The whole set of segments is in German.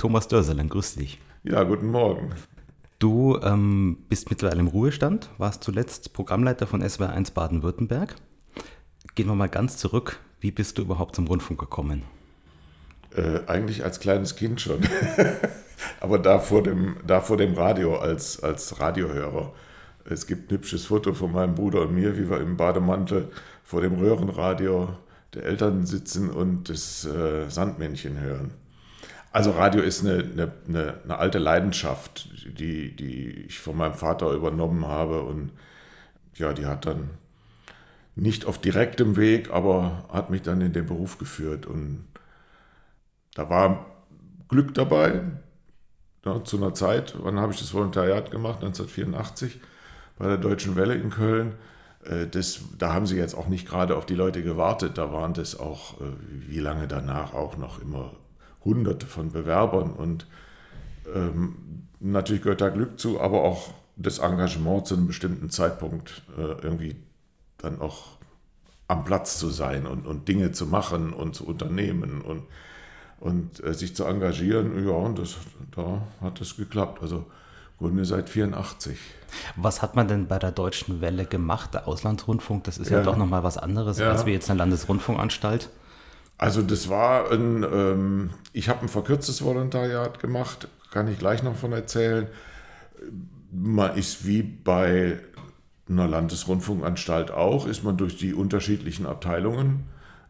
Thomas Dörserlen, grüß dich. Ja, guten Morgen. Du ähm, bist mittlerweile im Ruhestand, warst zuletzt Programmleiter von SWR1 Baden-Württemberg. Gehen wir mal ganz zurück. Wie bist du überhaupt zum Rundfunk gekommen? Äh, eigentlich als kleines Kind schon. Aber da vor dem, da vor dem Radio als, als Radiohörer. Es gibt ein hübsches Foto von meinem Bruder und mir, wie wir im Bademantel vor dem Röhrenradio der Eltern sitzen und das äh, Sandmännchen hören. Also Radio ist eine, eine, eine, eine, alte Leidenschaft, die, die ich von meinem Vater übernommen habe und ja, die hat dann nicht auf direktem Weg, aber hat mich dann in den Beruf geführt und da war Glück dabei. Ja, zu einer Zeit, wann habe ich das Volontariat gemacht? 1984 bei der Deutschen Welle in Köln. Äh, das, da haben sie jetzt auch nicht gerade auf die Leute gewartet. Da waren das auch, äh, wie lange danach auch noch immer hunderte von Bewerbern und ähm, natürlich gehört da Glück zu, aber auch das Engagement zu einem bestimmten Zeitpunkt äh, irgendwie dann auch am Platz zu sein und, und Dinge zu machen und zu unternehmen und, und äh, sich zu engagieren. Ja, und das, da hat es geklappt. Also Grunde seit 84. Was hat man denn bei der Deutschen Welle gemacht? Der Auslandsrundfunk, das ist ja, ja doch nochmal was anderes ja. als wie jetzt eine Landesrundfunkanstalt. Also das war ein, ähm, ich habe ein verkürztes Volontariat gemacht, kann ich gleich noch von erzählen. Man ist wie bei einer Landesrundfunkanstalt auch, ist man durch die unterschiedlichen Abteilungen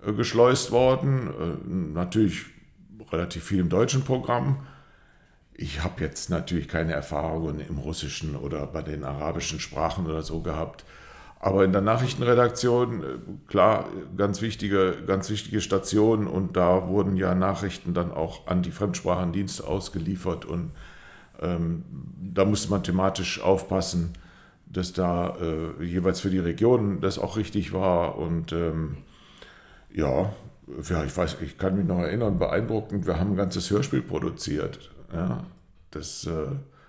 äh, geschleust worden. Äh, natürlich relativ viel im deutschen Programm. Ich habe jetzt natürlich keine Erfahrungen im russischen oder bei den arabischen Sprachen oder so gehabt. Aber in der Nachrichtenredaktion, äh, klar, ganz wichtige, ganz wichtige Station. Und da wurden ja Nachrichten dann auch an die Fremdsprachendienste ausgeliefert. Und ähm, da musste man thematisch aufpassen, dass da äh, jeweils für die Region das auch richtig war. Und ähm, ja, ja, ich weiß, ich kann mich noch erinnern, beeindruckend, wir haben ein ganzes Hörspiel produziert. Ja, das, äh,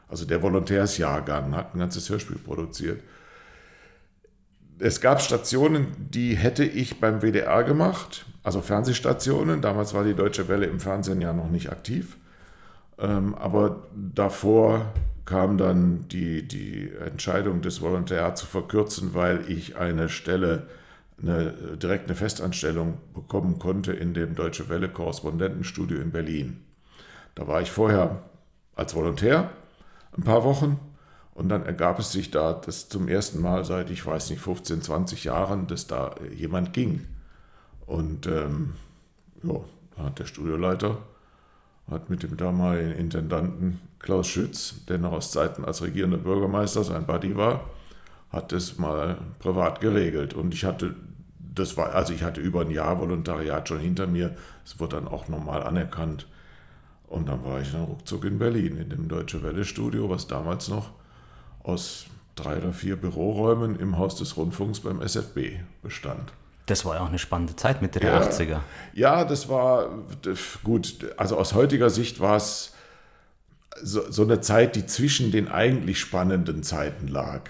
also der Volontärsjahrgang hat ein ganzes Hörspiel produziert es gab Stationen, die hätte ich beim WDR gemacht, also Fernsehstationen. Damals war die Deutsche Welle im Fernsehen ja noch nicht aktiv. Ähm, aber davor kam dann die, die Entscheidung des Volontariats zu verkürzen, weil ich eine Stelle, eine, direkt eine Festanstellung bekommen konnte in dem Deutsche Welle Korrespondentenstudio in Berlin. Da war ich vorher als Volontär ein paar Wochen und dann ergab es sich da, dass zum ersten Mal seit, ich weiß nicht, 15, 20 Jahren, dass da jemand ging. Und ähm, ja, da hat der Studioleiter hat mit dem damaligen Intendanten Klaus Schütz, der noch aus Zeiten als regierender Bürgermeister sein Buddy war, hat das mal privat geregelt. Und ich hatte, das war, also ich hatte über ein Jahr Volontariat schon hinter mir. Es wurde dann auch normal anerkannt. Und dann war ich dann ruckzuck in Berlin, in dem Deutsche Welle Studio, was damals noch aus drei oder vier Büroräumen im Haus des Rundfunks beim SFB bestand. Das war ja auch eine spannende Zeit Mitte der ja, 80er. Ja, das war gut. Also aus heutiger Sicht war es so, so, eine Zeit, die zwischen den eigentlich spannenden Zeiten lag.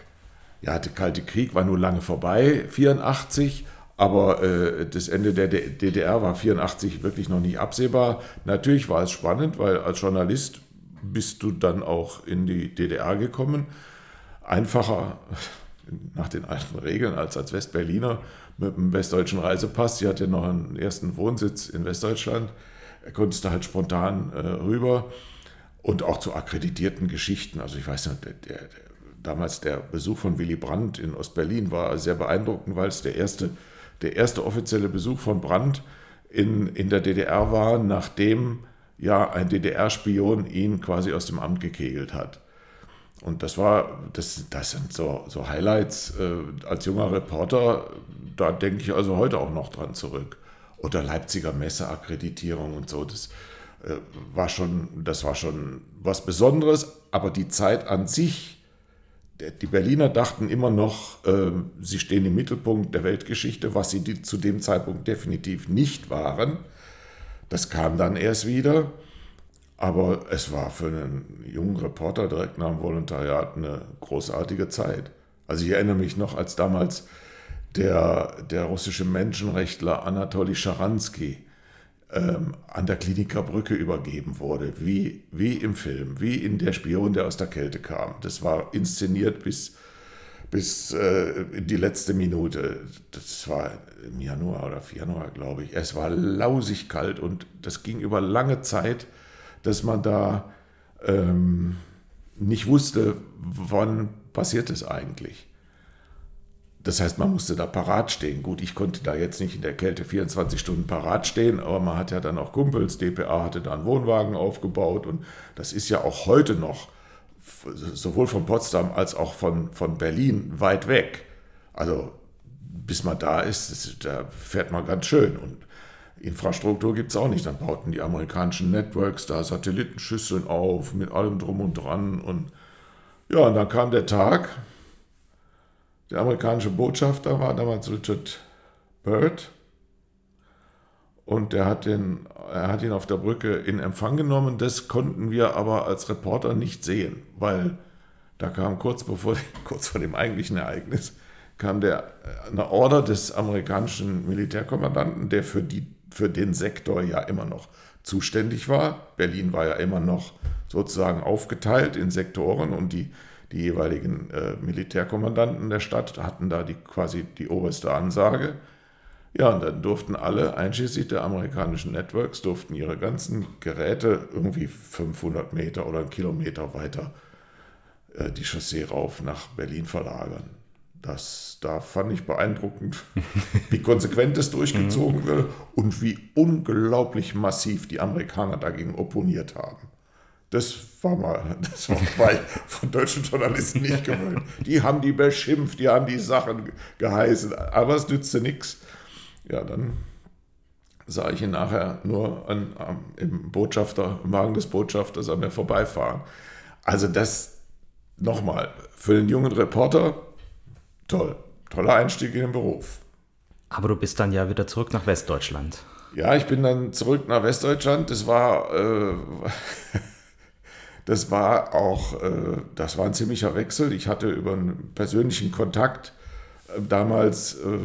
Ja, der Kalte Krieg war nur lange vorbei, 84, aber äh, das Ende der DDR war 84 wirklich noch nicht absehbar. Natürlich war es spannend, weil als Journalist bist du dann auch in die DDR gekommen einfacher nach den alten Regeln als als Westberliner mit einem westdeutschen Reisepass. Sie hatte noch einen ersten Wohnsitz in Westdeutschland. Er konnte da halt spontan äh, rüber und auch zu akkreditierten Geschichten. Also ich weiß nicht, der, der, damals der Besuch von Willy Brandt in Ostberlin war sehr beeindruckend, weil es der erste, der erste offizielle Besuch von Brandt in, in der DDR war, nachdem ja ein DDR-Spion ihn quasi aus dem Amt gekegelt hat. Und das war, das, das sind so, so Highlights äh, als junger Reporter, da denke ich also heute auch noch dran zurück. Oder Leipziger Messeakkreditierung und so, das äh, war schon, das war schon was Besonderes, aber die Zeit an sich, die Berliner dachten immer noch, äh, sie stehen im Mittelpunkt der Weltgeschichte, was sie zu dem Zeitpunkt definitiv nicht waren. Das kam dann erst wieder. Aber es war für einen jungen Reporter direkt nach dem Volontariat eine großartige Zeit. Also ich erinnere mich noch, als damals der, der russische Menschenrechtler Anatoly Scharansky ähm, an der Kliniker Brücke übergeben wurde, wie, wie im Film, wie in Der Spion, der aus der Kälte kam. Das war inszeniert bis, bis äh, in die letzte Minute. Das war im Januar oder Januar, glaube ich. Es war lausig kalt und das ging über lange Zeit, dass man da ähm, nicht wusste, wann passiert es eigentlich. Das heißt, man musste da parat stehen. Gut, ich konnte da jetzt nicht in der Kälte 24 Stunden parat stehen, aber man hat ja dann auch Kumpels. DPA hatte da einen Wohnwagen aufgebaut und das ist ja auch heute noch sowohl von Potsdam als auch von, von Berlin weit weg. Also bis man da ist, das, da fährt man ganz schön. Und Infrastruktur gibt es auch nicht. Dann bauten die amerikanischen Networks da Satellitenschüsseln auf mit allem drum und dran. Und ja, und dann kam der Tag. Der amerikanische Botschafter war damals Richard Byrd. Und der hat, den, er hat ihn auf der Brücke in Empfang genommen. Das konnten wir aber als Reporter nicht sehen, weil da kam kurz, bevor, kurz vor dem eigentlichen Ereignis, kam der, eine Order des amerikanischen Militärkommandanten, der für, die, für den Sektor ja immer noch zuständig war. Berlin war ja immer noch sozusagen aufgeteilt in Sektoren und die, die jeweiligen äh, Militärkommandanten der Stadt hatten da die, quasi die oberste Ansage. Ja, und dann durften alle, einschließlich der amerikanischen Networks, durften ihre ganzen Geräte irgendwie 500 Meter oder einen Kilometer weiter äh, die Chaussee rauf nach Berlin verlagern. Das, da fand ich beeindruckend, wie konsequent es durchgezogen wird und wie unglaublich massiv die Amerikaner dagegen opponiert haben. Das war mal, das war bei von deutschen Journalisten nicht gewöhnt. Die haben die beschimpft, die haben die Sachen geheißen, aber es nützte nichts. Ja, dann sah ich ihn nachher nur an, an, im Botschafter, im Wagen des Botschafters an mir vorbeifahren. Also das nochmal, für den jungen Reporter toll. Toller Einstieg in den Beruf. Aber du bist dann ja wieder zurück nach Westdeutschland. Ja, ich bin dann zurück nach Westdeutschland. Das war, äh, das war auch, äh, das war ein ziemlicher Wechsel. Ich hatte über einen persönlichen Kontakt äh, damals äh,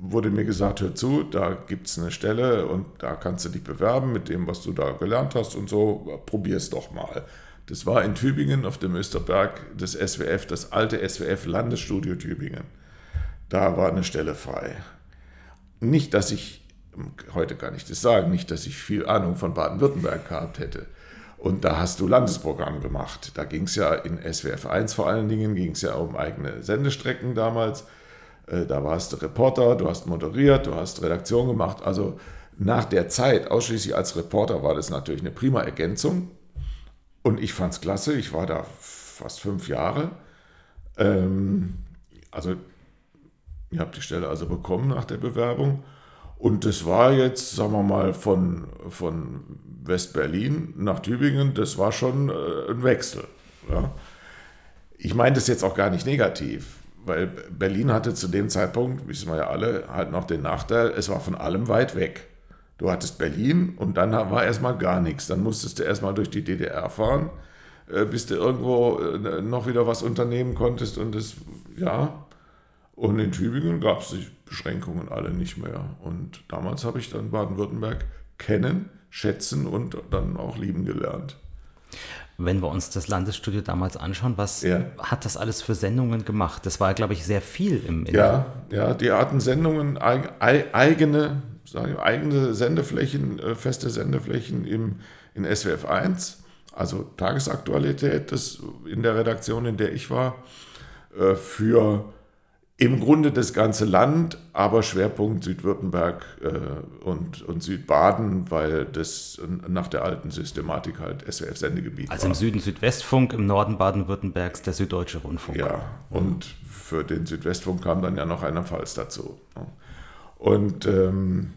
wurde mir gesagt, hör zu, da gibt es eine Stelle und da kannst du dich bewerben mit dem, was du da gelernt hast und so, probier es doch mal. Das war in Tübingen auf dem Österberg des SWF, das alte SWF Landesstudio Tübingen. Da war eine Stelle frei. Nicht, dass ich, heute kann ich das sagen, nicht, dass ich viel Ahnung von Baden-Württemberg gehabt hätte. Und da hast du Landesprogramm gemacht. Da ging es ja in SWF 1 vor allen Dingen, ging es ja um eigene Sendestrecken damals. Äh, da warst du Reporter, du hast moderiert, du hast Redaktion gemacht. Also nach der Zeit, ausschließlich als Reporter, war das natürlich eine prima Ergänzung. Und ich fand es klasse. Ich war da fast fünf Jahre. Ähm, also, ich habe die Stelle also bekommen nach der Bewerbung. Und das war jetzt, sagen wir mal, von, von West-Berlin nach Tübingen, das war schon äh, ein Wechsel. Ja. Ich meine das jetzt auch gar nicht negativ, weil Berlin hatte zu dem Zeitpunkt, wissen wir ja alle, halt noch den Nachteil, es war von allem weit weg. Du hattest Berlin und dann war erstmal gar nichts. Dann musstest du erstmal durch die DDR fahren, äh, bis du irgendwo äh, noch wieder was unternehmen konntest. Und das, ja. Und in Tübingen gab es die Beschränkungen alle nicht mehr. Und damals habe ich dann Baden-Württemberg kennen, schätzen und dann auch lieben gelernt. Wenn wir uns das Landesstudio damals anschauen, was ja. hat das alles für Sendungen gemacht? Das war, glaube ich, sehr viel im Ja, ja, die hatten Sendungen, eigene sage, eigene Sendeflächen, äh, feste Sendeflächen im, in SWF 1, also Tagesaktualität, das in der Redaktion, in der ich war, äh, für im Grunde das ganze Land, aber Schwerpunkt Südwürttemberg äh, und, und Südbaden, weil das nach der alten Systematik halt SWF-Sendegebiet also war. Also im Süden Südwestfunk, im Norden Baden-Württembergs der Süddeutsche Rundfunk. Ja, und für den Südwestfunk kam dann ja noch einer Pfalz dazu. Und ähm,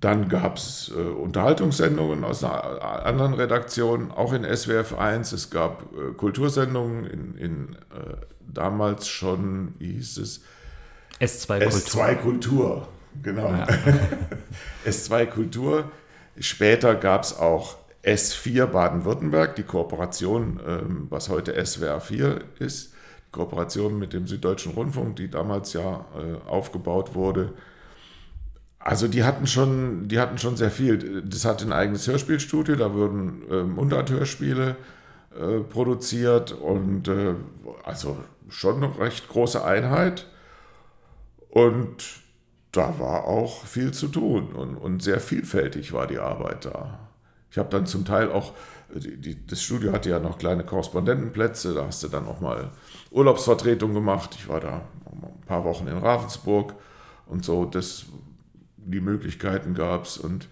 dann gab es äh, Unterhaltungssendungen aus einer anderen Redaktion, auch in SWF 1. Es gab äh, Kultursendungen in, in äh, damals schon, wie hieß es? S2 Kultur. S2 Kultur, genau. Ja. S2 Kultur. Später gab es auch S4 Baden-Württemberg, die Kooperation, ähm, was heute SWR 4 ist, die Kooperation mit dem Süddeutschen Rundfunk, die damals ja äh, aufgebaut wurde Also die hatten schon, die hatten schon sehr viel. Das hat ein eigenes Hörspielstudio, da wurden ähm, Mundart-Hörspiele äh, produziert und äh, also schon eine recht große Einheit. Und da war auch viel zu tun und, und sehr vielfältig war die Arbeit da. Ich habe dann zum Teil auch, die, die, das Studio hatte ja noch kleine Korrespondentenplätze, da hast du dann auch mal Urlaubsvertretung gemacht. Ich war da ein paar Wochen in Ravensburg und so. Das, die Möglichkeiten gab es und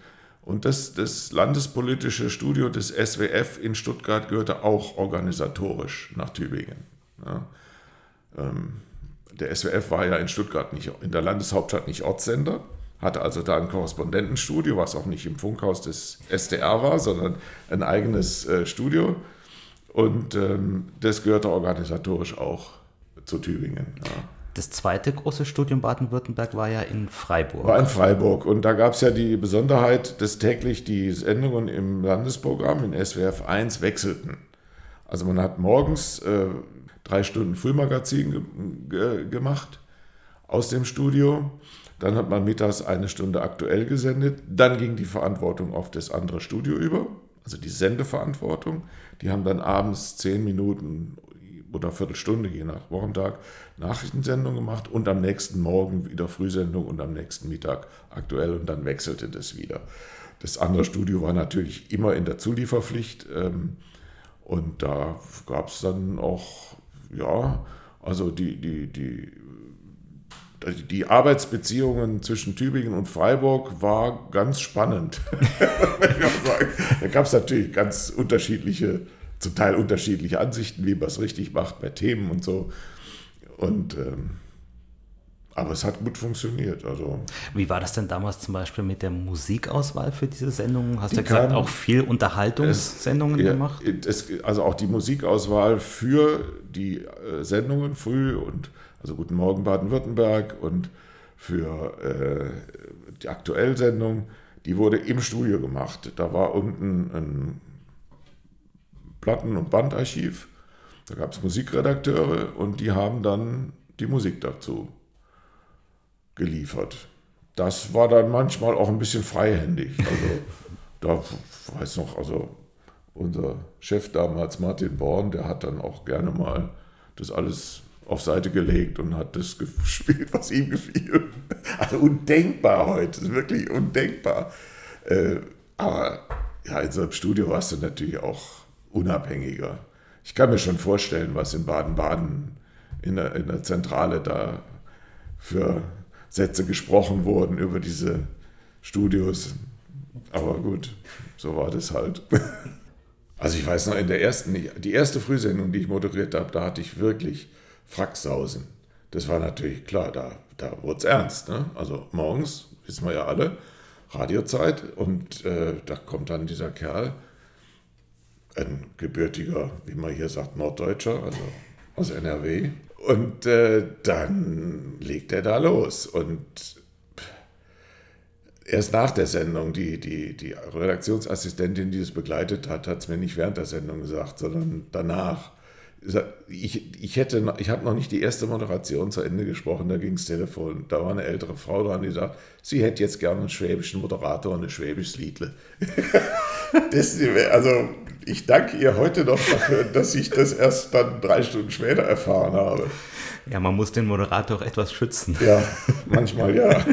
und das, das landespolitische Studio des SWF in Stuttgart gehörte auch organisatorisch nach Tübingen. Ja. Ähm, der SWF war ja in Stuttgart nicht, in der Landeshauptstadt nicht Ortssender, hatte also da ein Korrespondentenstudio, was auch nicht im Funkhaus des SDR war, sondern ein eigenes äh, Studio. Und ähm, das gehörte organisatorisch auch zu Tübingen. Ja. Das zweite große Studium Baden-Württemberg war ja in Freiburg. War in Freiburg. Und da gab es ja die Besonderheit, dass täglich die Sendungen im Landesprogramm in SWF 1 wechselten. Also man hat morgens äh, drei Stunden Frühmagazin ge ge gemacht aus dem Studio. Dann hat man mittags eine Stunde aktuell gesendet. Dann ging die Verantwortung auf das andere Studio über, also die Sendeverantwortung. Die haben dann abends zehn Minuten oder Viertelstunde, je nach Wochentag, Nachrichtensendung gemacht und am nächsten Morgen wieder Frühsendung und am nächsten Mittag aktuell und dann wechselte das wieder. Das andere Studio war natürlich immer in der Zulieferpflicht ähm, und da gab es dann auch, ja, also die, die, die, die Arbeitsbeziehungen zwischen Tübingen und Freiburg war ganz spannend. da gab es natürlich ganz unterschiedliche zum Teil unterschiedliche Ansichten, wie man es richtig macht bei Themen und so. Und ähm, aber es hat gut funktioniert. Also, Wie war das denn damals zum Beispiel mit der Musikauswahl für diese Sendungen? Hast du ja gesagt, auch viel Unterhaltungssendungen es, gemacht? Es, also auch die Musikauswahl für die äh, Sendungen früh und also Guten Morgen Baden-Württemberg und für äh, die Aktuellsendung, die wurde im Studio gemacht. Da war unten ein Platten- und Bandarchiv. Da gab es Musikredakteure und die haben dann die Musik dazu geliefert. Das war dann manchmal auch ein bisschen freihändig. Also da weiß noch, also unser Chef damals, Martin Born, der hat dann auch gerne mal das alles auf Seite gelegt und hat das gespielt, was ihm gefiel. Also undenkbar heute, wirklich undenkbar. Äh, aber ja, in so einem Studio warst du natürlich auch unabhängiger. Ich kann mir schon vorstellen, was in Baden-Baden in der, in der Zentrale da für Sätze gesprochen wurden über diese Studios. Aber gut, so war das halt. Also ich weiß noch, in der ersten, die erste Frühsendung, die ich moderiert habe, da hatte ich wirklich Fracksausen. Das war natürlich klar, da, da wurde es ernst. Ne? Also morgens, wissen wir ja alle, Radiozeit und äh, da kommt dann dieser Kerl ein gebürtiger, wie man hier sagt, Norddeutscher, also aus NRW. Und äh, dann legt er da los. Und erst nach der Sendung, die, die, die Redaktionsassistentin, die es begleitet hat, hat es mir nicht während der Sendung gesagt, sondern danach ich, ich hätte, ich habe noch nicht die erste Moderation zu Ende gesprochen, da ging das Telefon. Da war eine ältere Frau dran, die sagt, sie hätte jetzt gerne einen schwäbischen Moderator und ein schwäbisches Liedle. das, also ich danke ihr heute noch dafür, dass ich das erst dann drei Stunden später erfahren habe. Ja, man muss den Moderator auch etwas schützen. Ja, manchmal ja.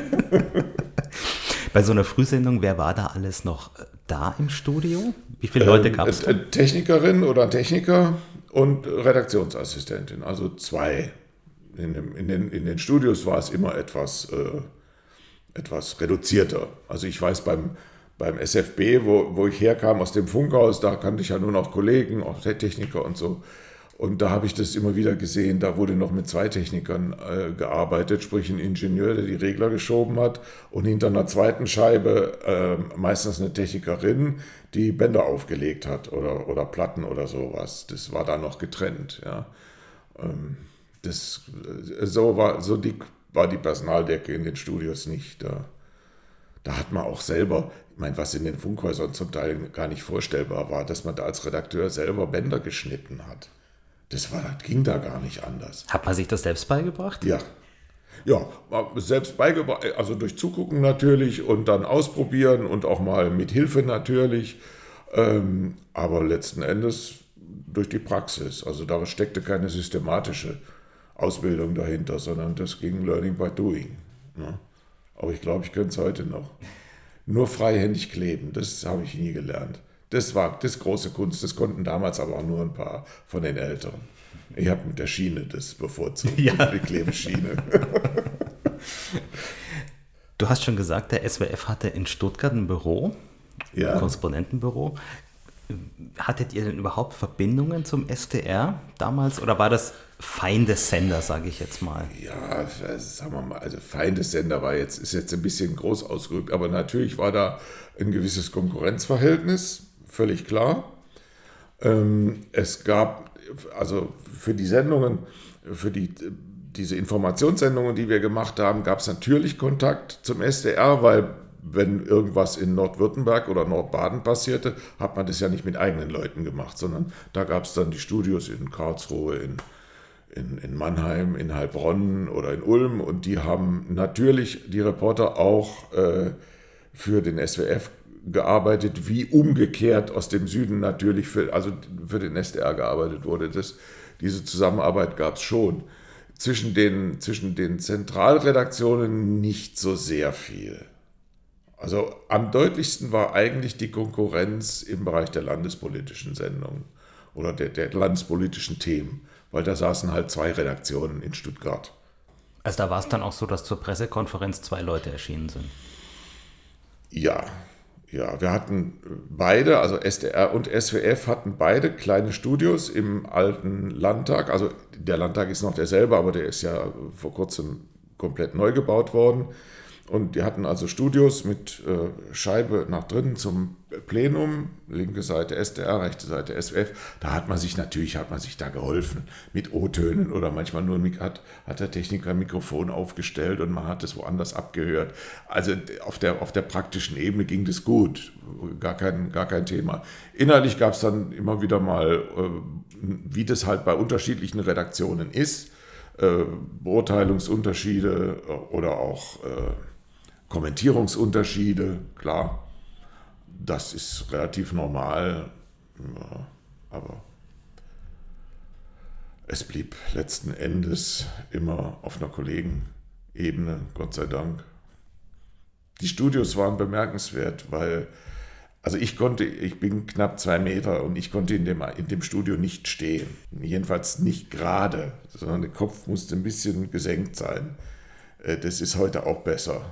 Bei so einer Frühsendung, wer war da alles noch da im Studio? Wie viele Leute gab es? Ähm, Technikerin oder Techniker, und Redaktionsassistentin, also zwei. In, dem, in, den, in den Studios war es immer etwas, äh, etwas reduzierter. Also ich weiß beim, beim SFB, wo, wo ich herkam aus dem Funkhaus, da kannte ich ja nur noch Kollegen, auch Techniker und so. Und da habe ich das immer wieder gesehen, da wurde noch mit zwei Technikern äh, gearbeitet, sprich ein Ingenieur, der die Regler geschoben hat und hinter einer zweiten Scheibe äh, meistens eine Technikerin, die Bänder aufgelegt hat oder, oder Platten oder sowas. Das war da noch getrennt. Ja. Ähm, das, äh, so war, so dick war die Personaldecke in den Studios nicht. Da, da hat man auch selber, ich meine, was in den Funkhäusern zum Teil gar nicht vorstellbar war, dass man da als Redakteur selber Bänder geschnitten hat. Das, war, das ging da gar nicht anders. Hat man sich das selbst beigebracht? Ja. Ja, selbst beigebracht, also durch Zugucken natürlich und dann ausprobieren und auch mal mit Hilfe natürlich. Ähm, aber letzten Endes durch die Praxis. Also da steckte keine systematische Ausbildung dahinter, sondern das ging Learning by Doing. Ne? Aber ich glaube, ich könnte es heute noch. Nur freihändig kleben, das habe ich nie gelernt. Das war das große Kunst, das konnten damals aber auch nur ein paar von den Älteren. Ich habe mit der Schiene das bevorzugt, ja. die Klebeschiene. Du hast schon gesagt, der SWF hatte in Stuttgart ein Büro, ja. ein Korrespondentenbüro. Hattet ihr denn überhaupt Verbindungen zum SDR damals oder war das Feindessender, sage ich jetzt mal? Ja, sagen wir mal, also Feindessender war jetzt, ist jetzt ein bisschen groß ausgerückt, aber natürlich war da ein gewisses Konkurrenzverhältnis, völlig klar. Ähm, es gab, also für die Sendungen, für die, diese Informationssendungen, die wir gemacht haben, gab es natürlich Kontakt zum SDR, weil wenn irgendwas in Nordwürttemberg oder Nordbaden passierte, hat man das ja nicht mit eigenen Leuten gemacht, sondern da gab es dann die Studios in Karlsruhe, in, in, in, Mannheim, in Heilbronn oder in Ulm und die haben natürlich die Reporter auch äh, für den SWF gearbeitet, wie umgekehrt aus dem Süden natürlich für, also für den SDR gearbeitet wurde. Das, diese Zusammenarbeit gab es schon. Zwischen den, zwischen den Zentralredaktionen nicht so sehr viel. Also am deutlichsten war eigentlich die Konkurrenz im Bereich der landespolitischen Sendungen oder der, der landespolitischen Themen, weil da saßen halt zwei Redaktionen in Stuttgart. Also da war es dann auch so, dass zur Pressekonferenz zwei Leute erschienen sind. Ja, ja, wir hatten beide, also SDR und SWF hatten beide kleine Studios im alten Landtag. Also der Landtag ist noch derselbe, aber der ist ja vor kurzem komplett neu gebaut worden. Und die hatten also Studios mit äh, Scheibe nach drinnen zum Plenum, linke Seite SDR, rechte Seite SWF. Da hat man sich natürlich, hat man sich da geholfen mit O-Tönen oder manchmal nur hat, hat der Techniker ein Mikrofon aufgestellt und man hat es woanders abgehört. Also auf der, auf der praktischen Ebene ging das gut, gar kein, gar kein Thema. Inhaltlich gab es dann immer wieder mal, äh, wie das halt bei unterschiedlichen Redaktionen ist, äh, Beurteilungsunterschiede oder auch äh, Kommentierungsunterschiede, klar, das ist relativ normal, ja, aber es blieb letzten Endes immer auf einer Kollegenebene, Gott sei Dank. Die Studios waren bemerkenswert, weil, also ich konnte, ich bin knapp zwei Meter und ich konnte in dem, in dem Studio nicht stehen. Jedenfalls nicht gerade, sondern der Kopf musste ein bisschen gesenkt sein. Äh, das ist heute auch besser.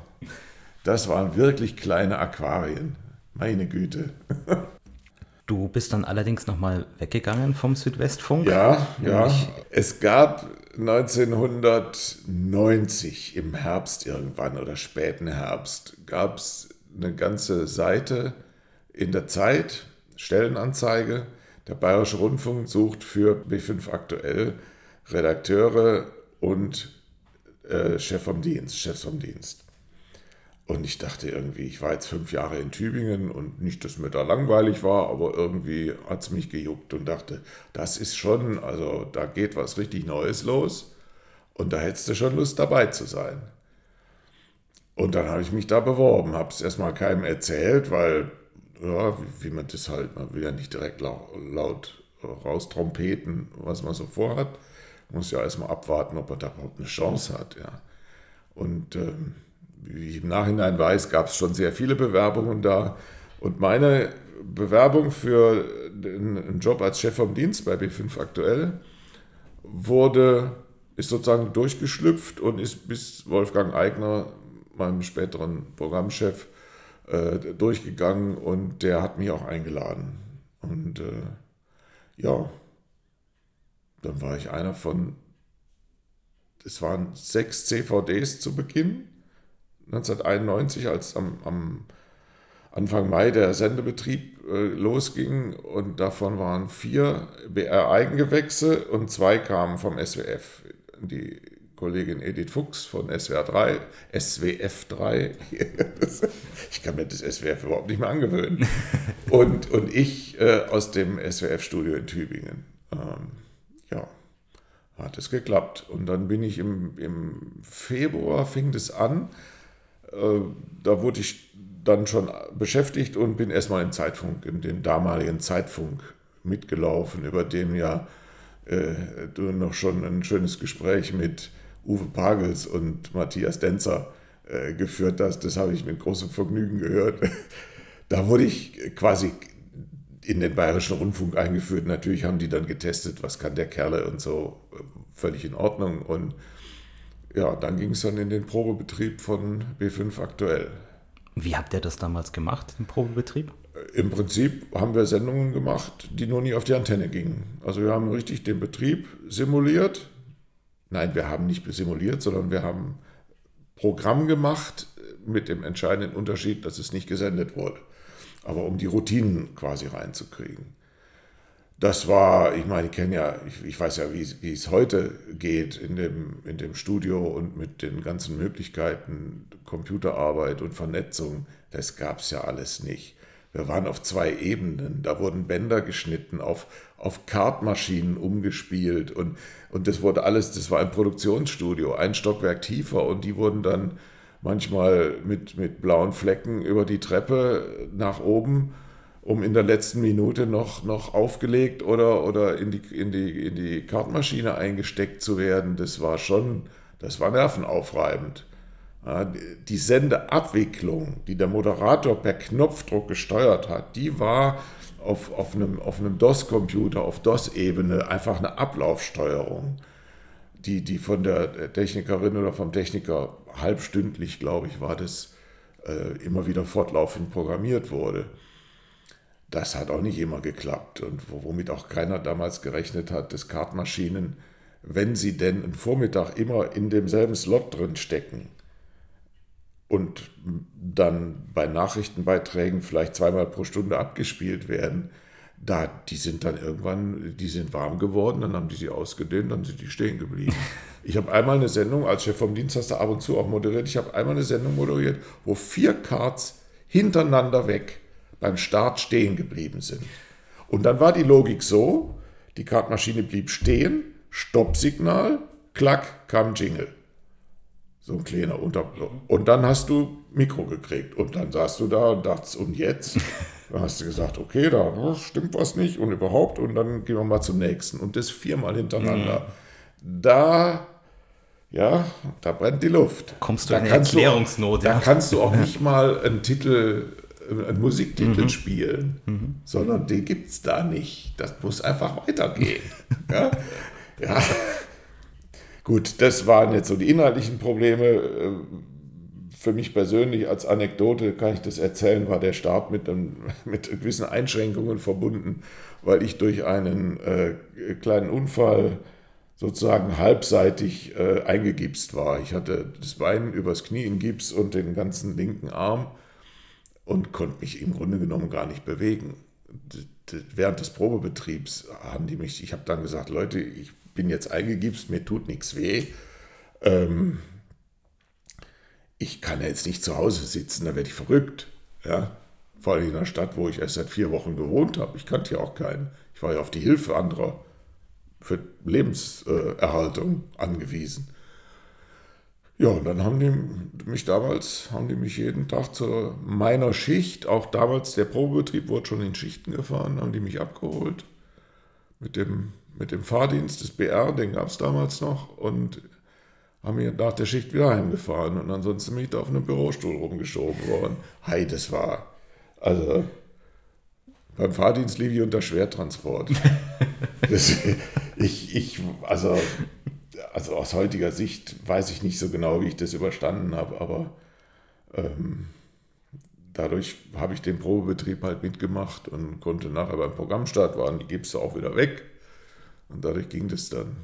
Das waren wirklich kleine Aquarien. Meine Güte. Du bist dann allerdings nochmal weggegangen vom Südwestfunk? Ja, ja. Es gab 1990 im Herbst irgendwann oder späten Herbst gab es eine ganze Seite in der Zeit, Stellenanzeige. Der Bayerische Rundfunk sucht für B5 aktuell Redakteure und äh, Chef vom Dienst, Chefs vom Dienst. Und ich dachte irgendwie, ich war jetzt fünf Jahre in Tübingen und nicht, dass mir da langweilig war, aber irgendwie hat es mich gejuckt und dachte, das ist schon, also da geht was richtig Neues los und da hättest du schon Lust dabei zu sein. Und dann habe ich mich da beworben, habe es erstmal keinem erzählt, weil, ja, wie, wie, man das halt, man will ja nicht direkt laut, laut raustrompeten, was man so vorhat. Muss ja erstmal abwarten, ob man da überhaupt eine Chance hat, ja. Und ähm, wie ich im Nachhinein weiß, gab es schon sehr viele Bewerbungen da. Und meine Bewerbung für einen Job als Chef vom Dienst bei B5 aktuell wurde, ist sozusagen durchgeschlüpft und ist bis Wolfgang Eigner, meinem späteren Programmchef, äh, durchgegangen und der hat mich auch eingeladen. Und äh, ja, dann war ich einer von, es waren sechs CVDs zu Beginn 1991, als am, am Anfang Mai der Sendebetrieb äh, losging und davon waren vier BR-Eigengewächse und zwei kamen vom SWF. Die Kollegin Edith Fuchs von SWR 3, SWF 3, ich kann mir das SWF überhaupt nicht mehr angewöhnen, und, und ich äh, aus dem SWF-Studio in Tübingen. Ähm, ja, hat es geklappt. Und dann bin ich im, im Februar, fing das an. Äh, da wurde ich dann schon beschäftigt und bin erstmal im Zeitfunk, in dem damaligen Zeitfunk mitgelaufen, über dem ja äh, du noch schon ein schönes Gespräch mit Uwe Pagels und Matthias Denzer äh, geführt hast. Das habe ich mit großem Vergnügen gehört. da wurde ich quasi in den Bayerischen Rundfunk eingeführt. Natürlich haben die dann getestet, was kann der Kerle und so. Äh, völlig in Ordnung. Und ja, dann ging es dann in den Probebetrieb von B5 aktuell. Wie habt ihr das damals gemacht, im Probebetrieb? Äh, Im Prinzip haben wir Sendungen gemacht, die nur nie auf die Antenne gingen. Also wir haben richtig den Betrieb simuliert. Nein, wir haben nicht simuliert, sondern wir haben Programm gemacht mit dem entscheidenden Unterschied, dass es nicht gesendet wurde aber um die Routinen quasi reinzukriegen. Das war, ich meine, ich kenne ja, ich, ich, weiß ja, wie, es heute geht in dem, in dem Studio und mit den ganzen Möglichkeiten, Computerarbeit und Vernetzung. Das gab es ja alles nicht. Wir waren auf zwei Ebenen. Da wurden Bänder geschnitten, auf, auf Kartmaschinen umgespielt und, und das wurde alles, das war ein Produktionsstudio, ein Stockwerk tiefer und die wurden dann manchmal mit, mit blauen Flecken über die Treppe nach oben, um in der letzten Minute noch, noch aufgelegt oder, oder in, die, in, die, in die Kartenmaschine eingesteckt zu werden. Das war schon, das war nervenaufreibend. Die Sendeabwicklung, die der Moderator per Knopfdruck gesteuert hat, die war auf, auf einem, auf einem DOS-Computer, auf DOS-Ebene einfach eine Ablaufsteuerung die, die von der Technikerin oder vom Techniker halbstündlich, glaube ich, war das, äh, immer wieder fortlaufend programmiert wurde. Das hat auch nicht immer geklappt und womit auch keiner damals gerechnet hat, dass Kartmaschinen, wenn sie denn einen Vormittag immer in demselben Slot drin stecken und dann bei Nachrichtenbeiträgen vielleicht zweimal pro Stunde abgespielt werden, da, die sind dann irgendwann, die sind warm geworden, dann haben die sie ausgedehnt, dann sind die stehen geblieben. Ich habe einmal eine Sendung, als Chef vom Dienst hast du ab und zu auch moderiert, ich habe einmal eine Sendung moderiert, wo vier Cards hintereinander weg beim Start stehen geblieben sind. Und dann war die Logik so, die Kartmaschine blieb stehen, Stoppsignal, klack, kam Jingle. So ein kleiner Unterblock. Und dann hast du Mikro gekriegt. Und dann saßt du da und dachtest, und jetzt? Dann hast du gesagt, okay, da stimmt was nicht und überhaupt. Und dann gehen wir mal zum nächsten. Und das viermal hintereinander. Mhm. Da, ja, da brennt die Luft. Kommst du da in eine Erklärungsnot. Du, ja. Da kannst du auch nicht mal einen Titel, einen Musiktitel mhm. spielen, mhm. sondern den gibt es da nicht. Das muss einfach weitergehen. ja. ja. Gut, das waren jetzt so die inhaltlichen Probleme für mich persönlich als Anekdote kann ich das erzählen, war der Start mit, einem, mit gewissen Einschränkungen verbunden, weil ich durch einen äh, kleinen Unfall sozusagen halbseitig äh, eingegipst war. Ich hatte das Bein übers Knie in Gips und den ganzen linken Arm und konnte mich im Grunde genommen gar nicht bewegen. Während des Probebetriebs haben die mich, ich habe dann gesagt, Leute, ich bin jetzt eingegipst, mir tut nichts weh. Ähm, ich kann ja jetzt nicht zu Hause sitzen, da werde ich verrückt. Ja? Vor allem in einer Stadt, wo ich erst seit vier Wochen gewohnt habe. Ich kannte ja auch keinen. Ich war ja auf die Hilfe anderer für Lebenserhaltung angewiesen. Ja, und dann haben die mich damals, haben die mich jeden Tag zu meiner Schicht, auch damals der Probebetrieb wurde schon in Schichten gefahren, haben die mich abgeholt mit dem, mit dem Fahrdienst des BR, den gab es damals noch. Und haben mich nach der Schicht wieder heimgefahren und ansonsten bin ich da auf einem Bürostuhl rumgeschoben worden. Hey, das war, also beim Fahrdienst lief ich unter Schwertransport. das, ich, ich, also, also aus heutiger Sicht weiß ich nicht so genau, wie ich das überstanden habe, aber ähm, dadurch habe ich den Probebetrieb halt mitgemacht und konnte nachher beim Programmstart waren die Gipse auch wieder weg und dadurch ging das dann.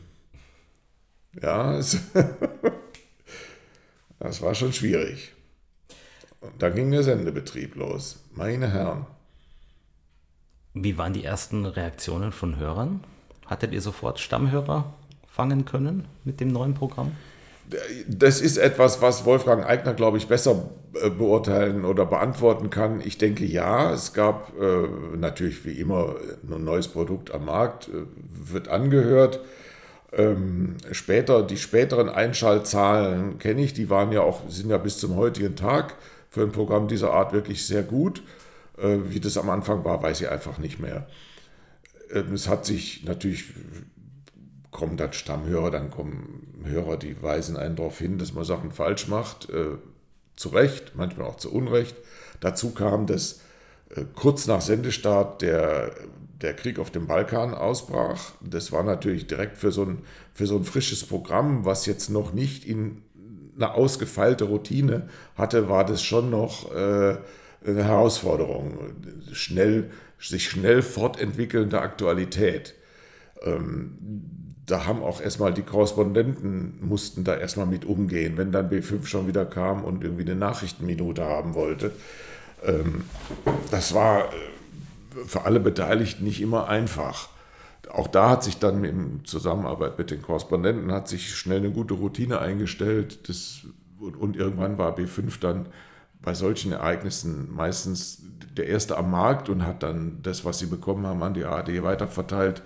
Ja, es, das war schon schwierig. Und dann ging der Sendebetrieb los. Meine Herren. Wie waren die ersten Reaktionen von Hörern? Hattet ihr sofort Stammhörer fangen können mit dem neuen Programm? Das ist etwas, was Wolfgang Eigner, glaube ich, besser äh, beurteilen oder beantworten kann. Ich denke ja, es gab äh, natürlich wie immer ein neues Produkt am Markt, äh, wird angehört. Ähm, später, die späteren Einschaltzahlen kenne ich, die waren ja auch, sind ja bis zum heutigen Tag für ein Programm dieser Art wirklich sehr gut. Äh, wie das am Anfang war, weiß ich einfach nicht mehr. Äh, es hat sich natürlich, kommen dann Stammhörer, dann kommen Hörer, die weisen einen darauf hin, dass man Sachen falsch macht. Äh, zu Recht, manchmal auch zu Unrecht. Dazu kam, dass äh, kurz nach Sendestart der, der Krieg auf dem Balkan ausbrach. Das war natürlich direkt für so, ein, für so ein frisches Programm, was jetzt noch nicht in eine ausgefeilte Routine hatte, war das schon noch äh, eine Herausforderung. Schnell, sich schnell fortentwickelnde Aktualität. Ähm, da haben auch erstmal die Korrespondenten mussten da erstmal mit umgehen, wenn dann B5 schon wieder kam und irgendwie eine Nachrichtenminute haben wollte. Ähm, das war äh, für alle Beteiligten nicht immer einfach. Auch da hat sich dann in Zusammenarbeit mit den Korrespondenten hat sich schnell eine gute Routine eingestellt. Das, und, irgendwann war B5 dann bei solchen Ereignissen meistens der Erste am Markt und hat dann das, was sie bekommen haben, an die ARD weiterverteilt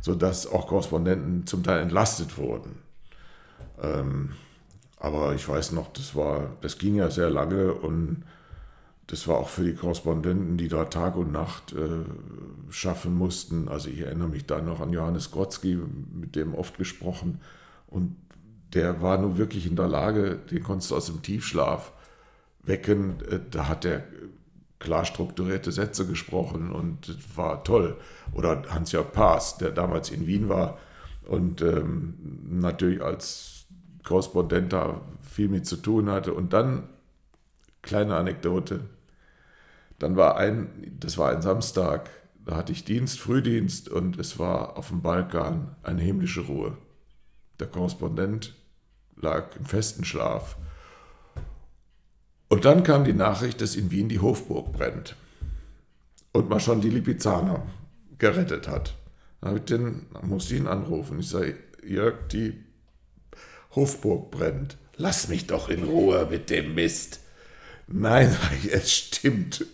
sodass auch Korrespondenten zum Teil entlastet wurden. Ähm, aber ich weiß noch, das, war, das ging ja sehr lange und das war auch für die Korrespondenten, die da Tag und Nacht äh, schaffen mussten. Also ich erinnere mich da noch an Johannes Grotzky, mit dem oft gesprochen. Und der war nun wirklich in der Lage, den konntest du aus dem Tiefschlaf wecken. Äh, da hat er klar strukturierte Sätze gesprochen und war toll. Oder Hans-Jörg Paas, der damals in Wien war und ähm, natürlich als Korrespondent da viel mit zu tun hatte. Und dann, kleine Anekdote, dann war ein, das war ein Samstag, da hatte ich Dienst, Frühdienst und es war auf dem Balkan eine himmlische Ruhe. Der Korrespondent lag im festen Schlaf und dann kam die Nachricht, dass in Wien die Hofburg brennt und man schon die Lipizzaner gerettet hat. Dann ich den, musste ich ihn anrufen. Ich sage, Jörg, die Hofburg brennt. Lass mich doch in Ruhe mit dem Mist. Nein, es stimmt.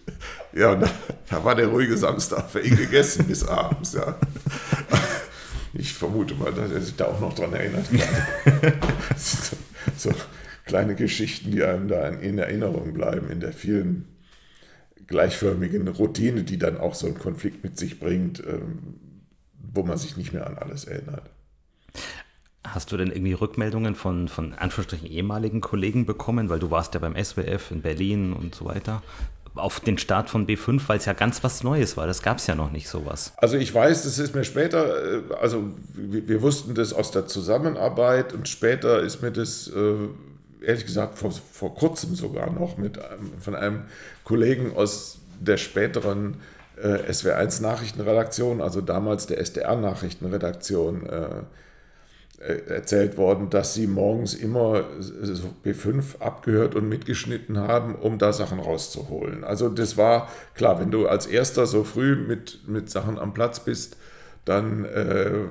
Ja, da, da, war der ruhige Samstag für ihn gegessen bis abends. Ja. Ich vermute mal, dass er sich da auch noch dran erinnert. so, so, kleine Geschichten, die einem da in Erinnerung bleiben, in der vielen gleichförmigen Routine, die dann auch so ein Konflikt mit sich bringt, ähm, wo man sich nicht mehr an alles erinnert. Hast du denn irgendwie Rückmeldungen von, von Anführungsstrichen ehemaligen Kollegen bekommen, weil du warst ja beim SWF in Berlin und so weiter, auf den Start von B5, weil es ja ganz was Neues war. Das gab es ja noch nicht sowas. Also ich weiß, das ist mir später, äh, also wir, wir wussten das aus der Zusammenarbeit und später ist mir das äh, ehrlich gesagt vor, vor kurzem sogar noch mit einem, von einem Kollegen aus der späteren äh, SW1 Nachrichtenredaktion, also damals der SDR Nachrichtenredaktion, äh, äh, erzählt worden, dass sie morgens immer B5 abgehört und mitgeschnitten haben, um da Sachen rauszuholen. Also das war klar, wenn du als erster so früh mit, mit Sachen am Platz bist, dann äh,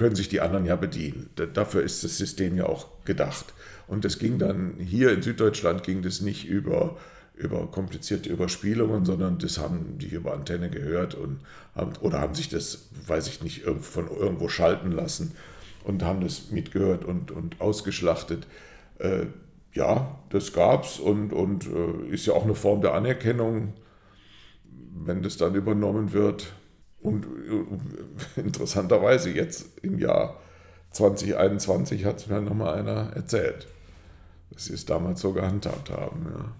können sich die anderen ja bedienen. Dafür ist das System ja auch gedacht. Und das ging dann, hier in Süddeutschland ging das nicht über, über komplizierte Überspielungen, sondern das haben die über Antenne gehört und haben, oder haben sich das, weiß ich nicht, von irgendwo schalten lassen und haben das mitgehört und, und ausgeschlachtet. Äh, ja, das gab's und, und äh, ist ja auch eine Form der Anerkennung, wenn das dann übernommen wird. Und äh, interessanterweise jetzt im Jahr 2021 hat es mir nochmal einer erzählt dass sie es damals so gehandhabt haben. Ja.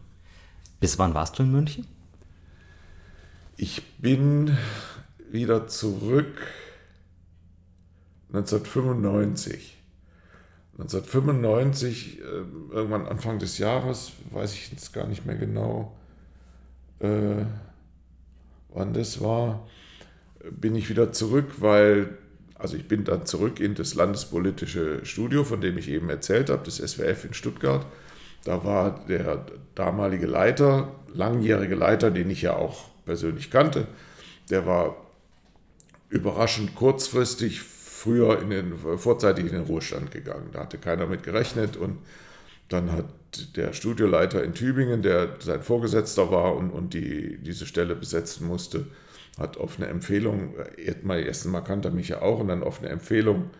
Bis wann warst du in München? Ich bin wieder zurück 1995. 1995, äh, irgendwann Anfang des Jahres, weiß ich jetzt gar nicht mehr genau, äh, wann das war, bin ich wieder zurück, weil also ich bin dann zurück in das landespolitische Studio, von dem ich eben erzählt habe, das SWF in Stuttgart. Da war der damalige Leiter, langjährige Leiter, den ich ja auch persönlich kannte, der war überraschend kurzfristig früher in den, vorzeitig in den Ruhestand gegangen. Da hatte keiner mit gerechnet und dann hat der Studioleiter in Tübingen, der sein Vorgesetzter war und, und die, diese Stelle besetzen musste, hat auf eine Empfehlung, mal erst mal kannte er mich ja auch, und dann auf eine Empfehlung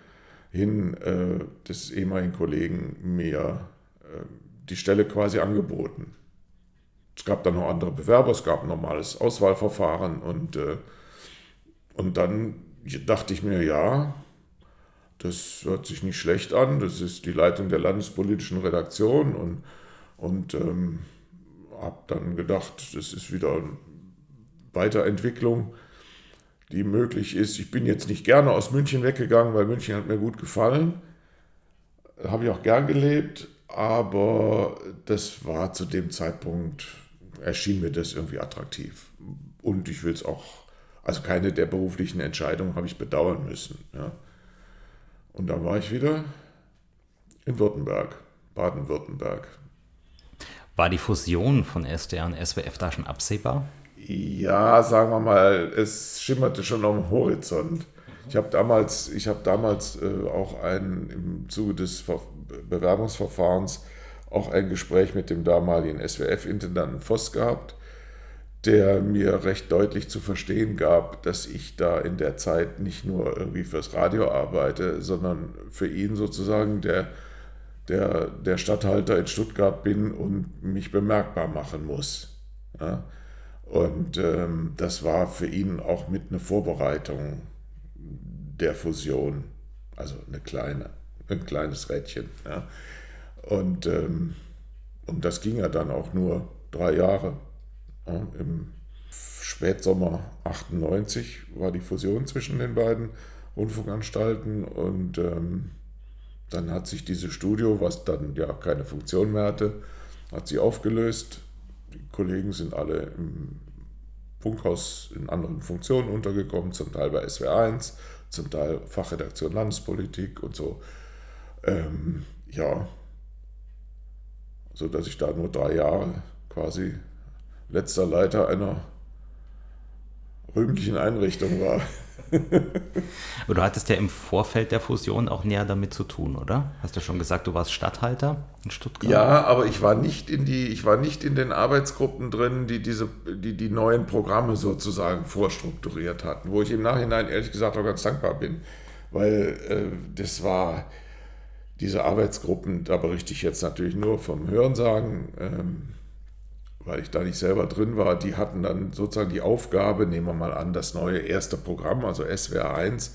hin äh, des ehemaligen Kollegen mir äh, die Stelle quasi angeboten. Es gab dann noch andere Bewerber, es gab ein normales Auswahlverfahren und, äh, und dann dachte ich mir, ja, das hört sich nicht schlecht an, das ist die Leitung der landespolitischen Redaktion und, und ähm, habe dann gedacht, das ist wieder Weiterentwicklung, die möglich ist. Ich bin jetzt nicht gerne aus München weggegangen, weil München hat mir gut gefallen. Habe ich auch gern gelebt, aber das war zu dem Zeitpunkt, erschien mir das irgendwie attraktiv. Und ich will es auch, also keine der beruflichen Entscheidungen habe ich bedauern müssen. Ja. Und dann war ich wieder in Württemberg, Baden-Württemberg. War die Fusion von SDR und SWF da schon absehbar? Ja, sagen wir mal, es schimmerte schon am Horizont. Ich habe damals, ich hab damals äh, auch ein, im Zuge des Ver Bewerbungsverfahrens auch ein Gespräch mit dem damaligen SWF-Intendanten Voss gehabt, der mir recht deutlich zu verstehen gab, dass ich da in der Zeit nicht nur irgendwie fürs Radio arbeite, sondern für ihn sozusagen der, der, der Stadthalter in Stuttgart bin und mich bemerkbar machen muss. Ja? Und ähm, das war für ihn auch mit einer Vorbereitung der Fusion, also eine kleine, ein kleines Rädchen. Ja? Und, ähm, und das ging ja dann auch nur drei Jahre. Ja, Im Spätsommer 98 war die Fusion zwischen den beiden Rundfunkanstalten und ähm, dann hat sich dieses Studio, was dann ja keine Funktion mehr hatte, hat sie aufgelöst. Kollegen sind alle im Funkhaus in anderen Funktionen untergekommen, zum Teil bei SW1, zum Teil Fachredaktion Landespolitik und so. Ähm, ja, so dass ich da nur drei Jahre quasi letzter Leiter einer rühmlichen Einrichtung war. Aber du hattest ja im Vorfeld der Fusion auch näher damit zu tun, oder? Hast du schon gesagt, du warst Stadthalter in Stuttgart? Ja, aber ich war nicht in die, ich war nicht in den Arbeitsgruppen drin, die diese, die, die neuen Programme sozusagen vorstrukturiert hatten, wo ich im Nachhinein ehrlich gesagt auch ganz dankbar bin. Weil äh, das war diese Arbeitsgruppen, da berichte ich jetzt natürlich nur vom Hörensagen. Ähm, weil ich da nicht selber drin war, die hatten dann sozusagen die Aufgabe, nehmen wir mal an, das neue erste Programm, also SWR 1,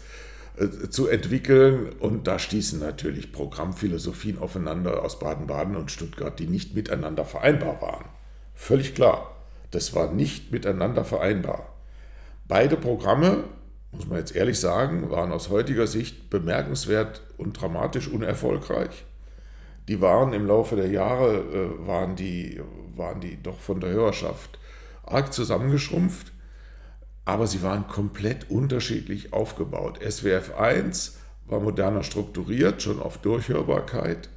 äh, zu entwickeln. Und da stießen natürlich Programmphilosophien aufeinander aus Baden-Baden und Stuttgart, die nicht miteinander vereinbar waren. Völlig klar, das war nicht miteinander vereinbar. Beide Programme, muss man jetzt ehrlich sagen, waren aus heutiger Sicht bemerkenswert und dramatisch unerfolgreich die waren im Laufe der Jahre, äh, waren, die, waren die doch von der Hörerschaft arg zusammengeschrumpft, aber sie waren komplett unterschiedlich aufgebaut. SWF 1 war moderner strukturiert, schon auf Durchhörbarkeit,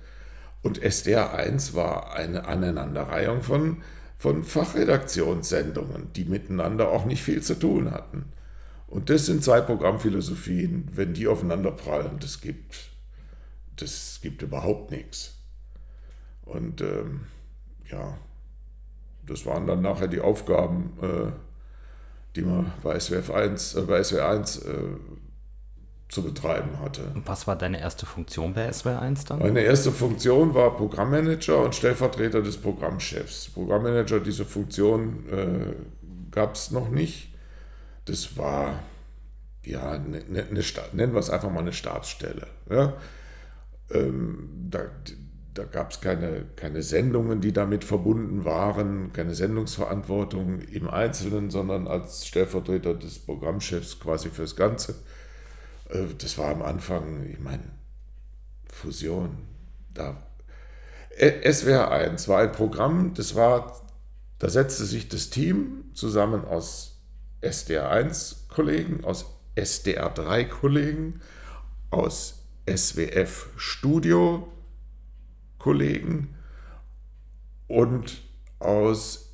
und SDR 1 war eine Aneinanderreihung von, von Fachredaktionssendungen, die miteinander auch nicht viel zu tun hatten. Und das sind zwei Programmphilosophien, wenn die aufeinander prallen, das gibt, das gibt überhaupt nichts. Und ähm, ja, das waren dann nachher die Aufgaben, äh, die man bei SWF 1, äh, bei SWR 1 äh, zu betreiben hatte. Und was war deine erste Funktion bei SWR 1 dann? Meine erste Funktion war Programmmanager und Stellvertreter des Programmchefs. Programmmanager, diese Funktion äh, gab es noch nicht. Das war, ja, eine, eine, nennen wir es einfach mal eine Stabsstelle. Ja? Ähm, da, da gab es keine, keine Sendungen, die damit verbunden waren, keine Sendungsverantwortung im Einzelnen, sondern als Stellvertreter des Programmchefs quasi fürs Ganze. Äh, das war am Anfang, ich meine, Fusion. Da. SWR 1 war ein Programm, das war, da setzte sich das Team zusammen aus SDR 1 Kollegen, aus SDR 3 Kollegen, aus SWF Studio Kollegen und aus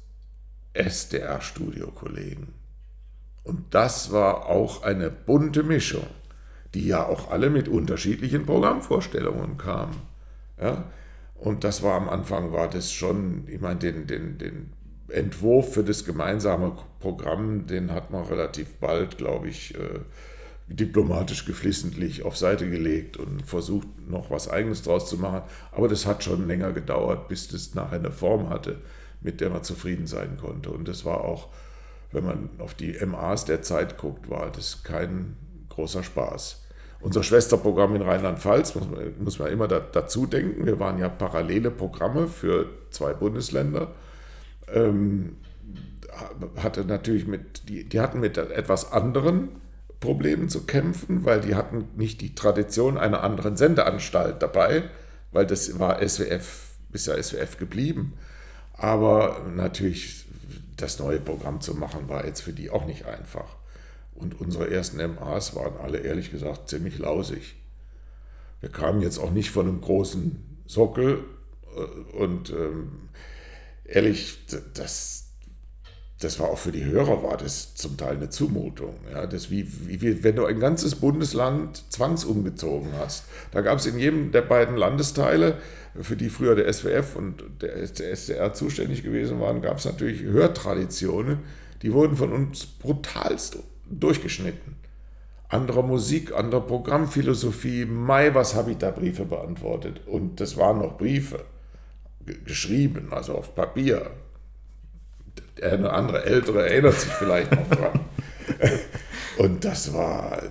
SDR-Studio-Kollegen. Und das war auch eine bunte Mischung, die ja auch alle mit unterschiedlichen Programmvorstellungen kamen. Ja? Und das war am Anfang, war das schon, ich meine, den, den, den Entwurf für das gemeinsame Programm, den hat man relativ bald, glaube ich, äh, diplomatisch geflissentlich auf Seite gelegt und versucht, noch was Eigenes draus zu machen. Aber das hat schon länger gedauert, bis das nachher eine Form hatte, mit der man zufrieden sein konnte. Und das war auch, wenn man auf die MAs der Zeit guckt, war das kein großer Spaß. Unser Schwesterprogramm in Rheinland-Pfalz, muss man, muss man immer da, dazu denken, wir waren ja parallele Programme für zwei Bundesländer. Ähm, hatte natürlich mit, die, die hatten mit etwas anderen Problemen zu kämpfen, weil die hatten nicht die Tradition einer anderen Sendeanstalt dabei, weil das war SWF, ist ja SWF geblieben. Aber natürlich das neue Programm zu machen, war jetzt für die auch nicht einfach. Und unsere ersten MAs waren alle ehrlich gesagt ziemlich lausig. Wir kamen jetzt auch nicht von einem großen Sockel äh, und ähm, ehrlich, das, das war auch für die Hörer war das zum Teil eine Zumutung. Ja, das wie, wie, wenn du ein ganzes Bundesland zwangsumgezogen hast. Da gab es in jedem der beiden Landesteile, für die früher der SWF und der SDR zuständig gewesen waren, gab es natürlich Hörtraditionen, die wurden von uns brutalst durchgeschnitten. Andere Musik, andere Programmphilosophie, Mai, was habe ich da Briefe beantwortet? Und das waren noch Briefe, geschrieben, also auf Papier, der eine andere Ältere erinnert sich vielleicht noch dran. Und das war,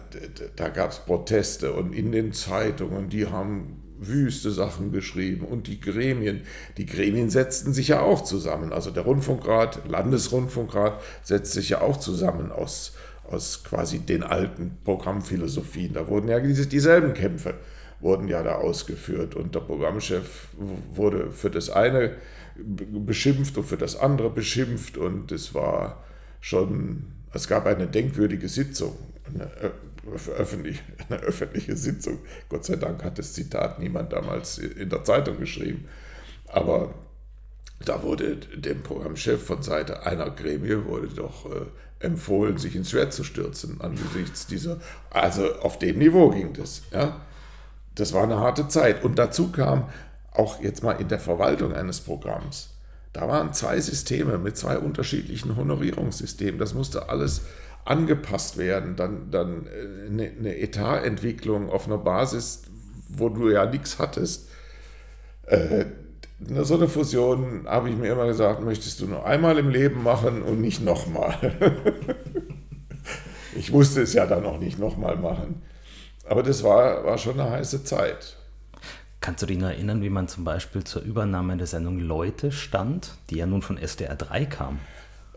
da gab es Proteste und in den Zeitungen, die haben wüste Sachen geschrieben und die Gremien, die Gremien setzten sich ja auch zusammen. Also der Rundfunkrat, Landesrundfunkrat setzt sich ja auch zusammen aus, aus quasi den alten Programmphilosophien. Da wurden ja diese, dieselben Kämpfe wurden ja da ausgeführt und der Programmchef wurde für das eine beschimpft und für das andere beschimpft und es war schon, es gab eine denkwürdige Sitzung, eine, öffentlich, eine öffentliche Sitzung. Gott sei Dank hat das Zitat niemand damals in der Zeitung geschrieben, aber da wurde dem Programmchef von Seite einer Gremie wurde doch äh, empfohlen, sich ins Schwert zu stürzen angesichts dieser, also auf dem Niveau ging das, ja. Das war eine harte Zeit. Und dazu kam, auch jetzt mal in der Verwaltung eines Programms, da waren zwei Systeme mit zwei unterschiedlichen Honorierungssystemen. Das musste alles angepasst werden. Dann, dann eine, äh, eine Etatentwicklung auf einer Basis, wo du ja nichts hattest. Äh, so eine Fusion, habe ich mir immer gesagt, möchtest du nur einmal im Leben machen und nicht nochmal. ich musste es ja dann noch nicht nochmal machen. Aber das war, war schon eine heiße Zeit. Kannst du dich noch erinnern, wie man zum Beispiel zur Übernahme der Sendung Leute stand, die ja nun von SDR 3 kam?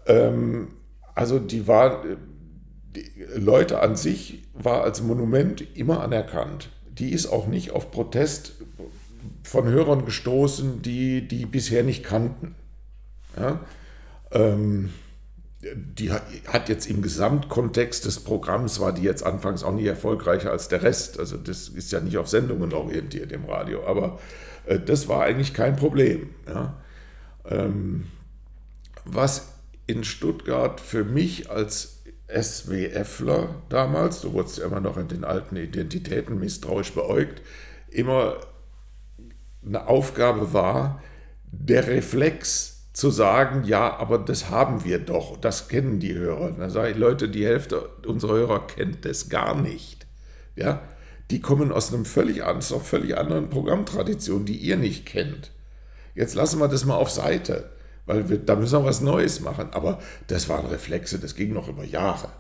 Ähm, also die war, die Leute an sich war als Monument immer anerkannt. Die ist auch nicht auf Protest von Hörern gestoßen, die die bisher nicht kannten. Ja? Ähm, die hat jetzt im Gesamtkontext des Programms, war die jetzt anfangs auch nicht erfolgreicher als der Rest. Also das ist ja nicht auf Sendungen orientiert im Radio, aber äh, das war eigentlich kein Problem. Ja. Ähm, was in Stuttgart für mich als SWFler damals, du wurdest ja immer noch in den alten Identitäten misstrauisch beäugt, immer eine Aufgabe war, der Reflex, zu sagen, ja, aber das haben wir doch, das kennen die Hörer. Dann sage ich, Leute, die Hälfte unserer Hörer kennt das gar nicht. Ja, die kommen aus einem völlig, einer völlig anderen Programmtradition, die ihr nicht kennt. Jetzt lassen wir das mal auf Seite, weil wir, da müssen wir was Neues machen. Aber das waren Reflexe, das ging noch über Jahre.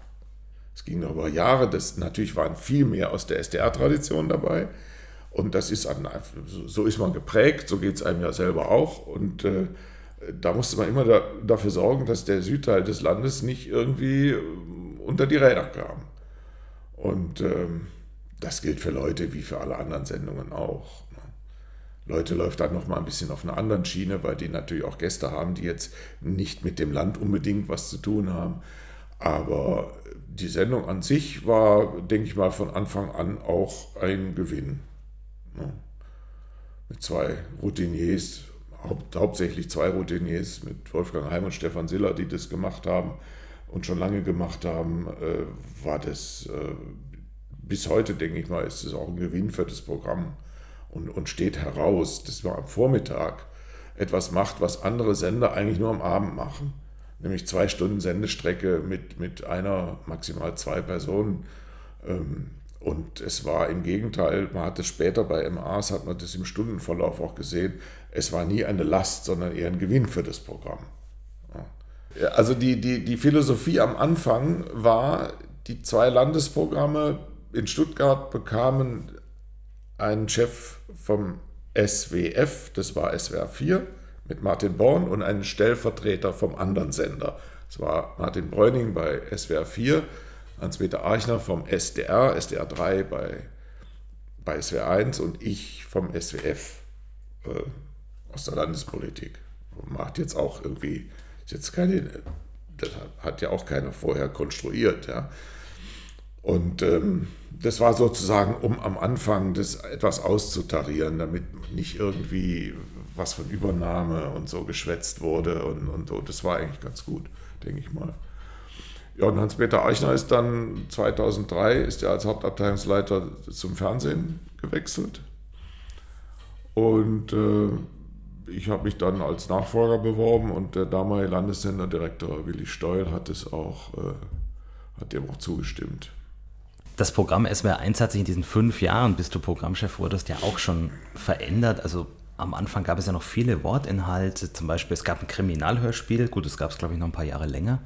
Es ging noch über Jahre, das natürlich waren viel mehr aus der SDR-Tradition dabei. Und das ist an, so ist man geprägt, so geht es einem ja selber auch. Und äh, da musste man immer da, dafür sorgen, dass der Südteil des Landes nicht irgendwie ähm, unter die Räder kam. Und ähm, das gilt für Leute wie für alle anderen Sendungen auch. Ne? Leute läuft dann noch mal ein bisschen auf einer anderen Schiene, weil die natürlich auch Gäste haben, die jetzt nicht mit dem Land unbedingt was zu tun haben. Aber die Sendung an sich war, denke ich mal, von Anfang an auch ein Gewinn. Ne? Mit zwei Routiniers, haupt, hauptsächlich zwei Routiniers mit Wolfgang Heim und Stefan Siller, die das gemacht haben und schon lange gemacht haben, äh, war das äh, bis heute, denke ich mal, ist es auch ein Gewinn für das Programm und, und steht heraus, dass man am Vormittag etwas macht, was andere Sender eigentlich nur am Abend machen. Nämlich zwei Stunden Sendestrecke mit, mit einer, maximal zwei Personen Ähm, und es war im Gegenteil, man hat es später bei MAs, hat man das im Stundenverlauf auch gesehen, es war nie eine Last, sondern eher ein Gewinn für das Programm. Also die, die, die Philosophie am Anfang war, die zwei Landesprogramme in Stuttgart bekamen einen Chef vom SWF, das war SWR 4, mit Martin Born und einen Stellvertreter vom anderen Sender. Das war Martin Bräuning bei SWR 4, Hans-Peter Archner vom SDR, SDR 3 bei, bei SWR 1 und ich vom SWF äh, aus der Landespolitik. Macht jetzt auch irgendwie, ist jetzt keine, das hat ja auch keiner vorher konstruiert. Ja. Und ähm, das war sozusagen, um am Anfang das etwas auszutarieren, damit nicht irgendwie was von Übernahme und so geschwätzt wurde. Und, und, und das war eigentlich ganz gut, denke ich mal. Ja, und Hans-Peter Eichner ist dann 2003 ist er als Hauptabteilungsleiter zum Fernsehen gewechselt. Und äh, ich habe mich dann als Nachfolger beworben und der damalige Landessenderdirektor Willi Steul hat es auch, äh, hat dem auch zugestimmt. Das Programm SWR 1 hat sich in diesen fünf Jahren, bis du Programmchef wurdest, ja auch schon verändert. Also am Anfang gab es ja noch viele Wortinhalte, zum Beispiel es gab ein Kriminalhörspiel, gut, das gab es glaube ich noch ein paar Jahre länger.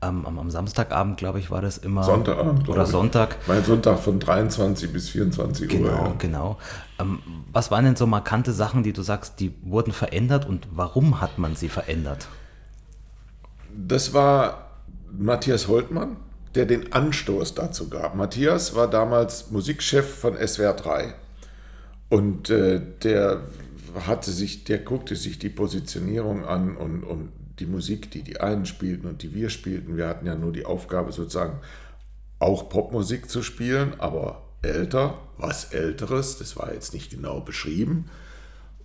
Am, am, Samstagabend, glaube ich, war das immer. Sonntagabend. Oder Sonntag. Mein Sonntag von 23 bis 24 genau, Uhr. Genau, genau. Ähm, was waren denn so markante Sachen, die du sagst, die wurden verändert und warum hat man sie verändert? Das war Matthias Holtmann, der den Anstoß dazu gab. Matthias war damals Musikchef von SWR 3 und äh, der hatte sich, der guckte sich die Positionierung an und, und die Musik, die die einen spielten und die wir spielten. Wir hatten ja nur die Aufgabe sozusagen auch Popmusik zu spielen, aber älter, was älteres, das war jetzt nicht genau beschrieben.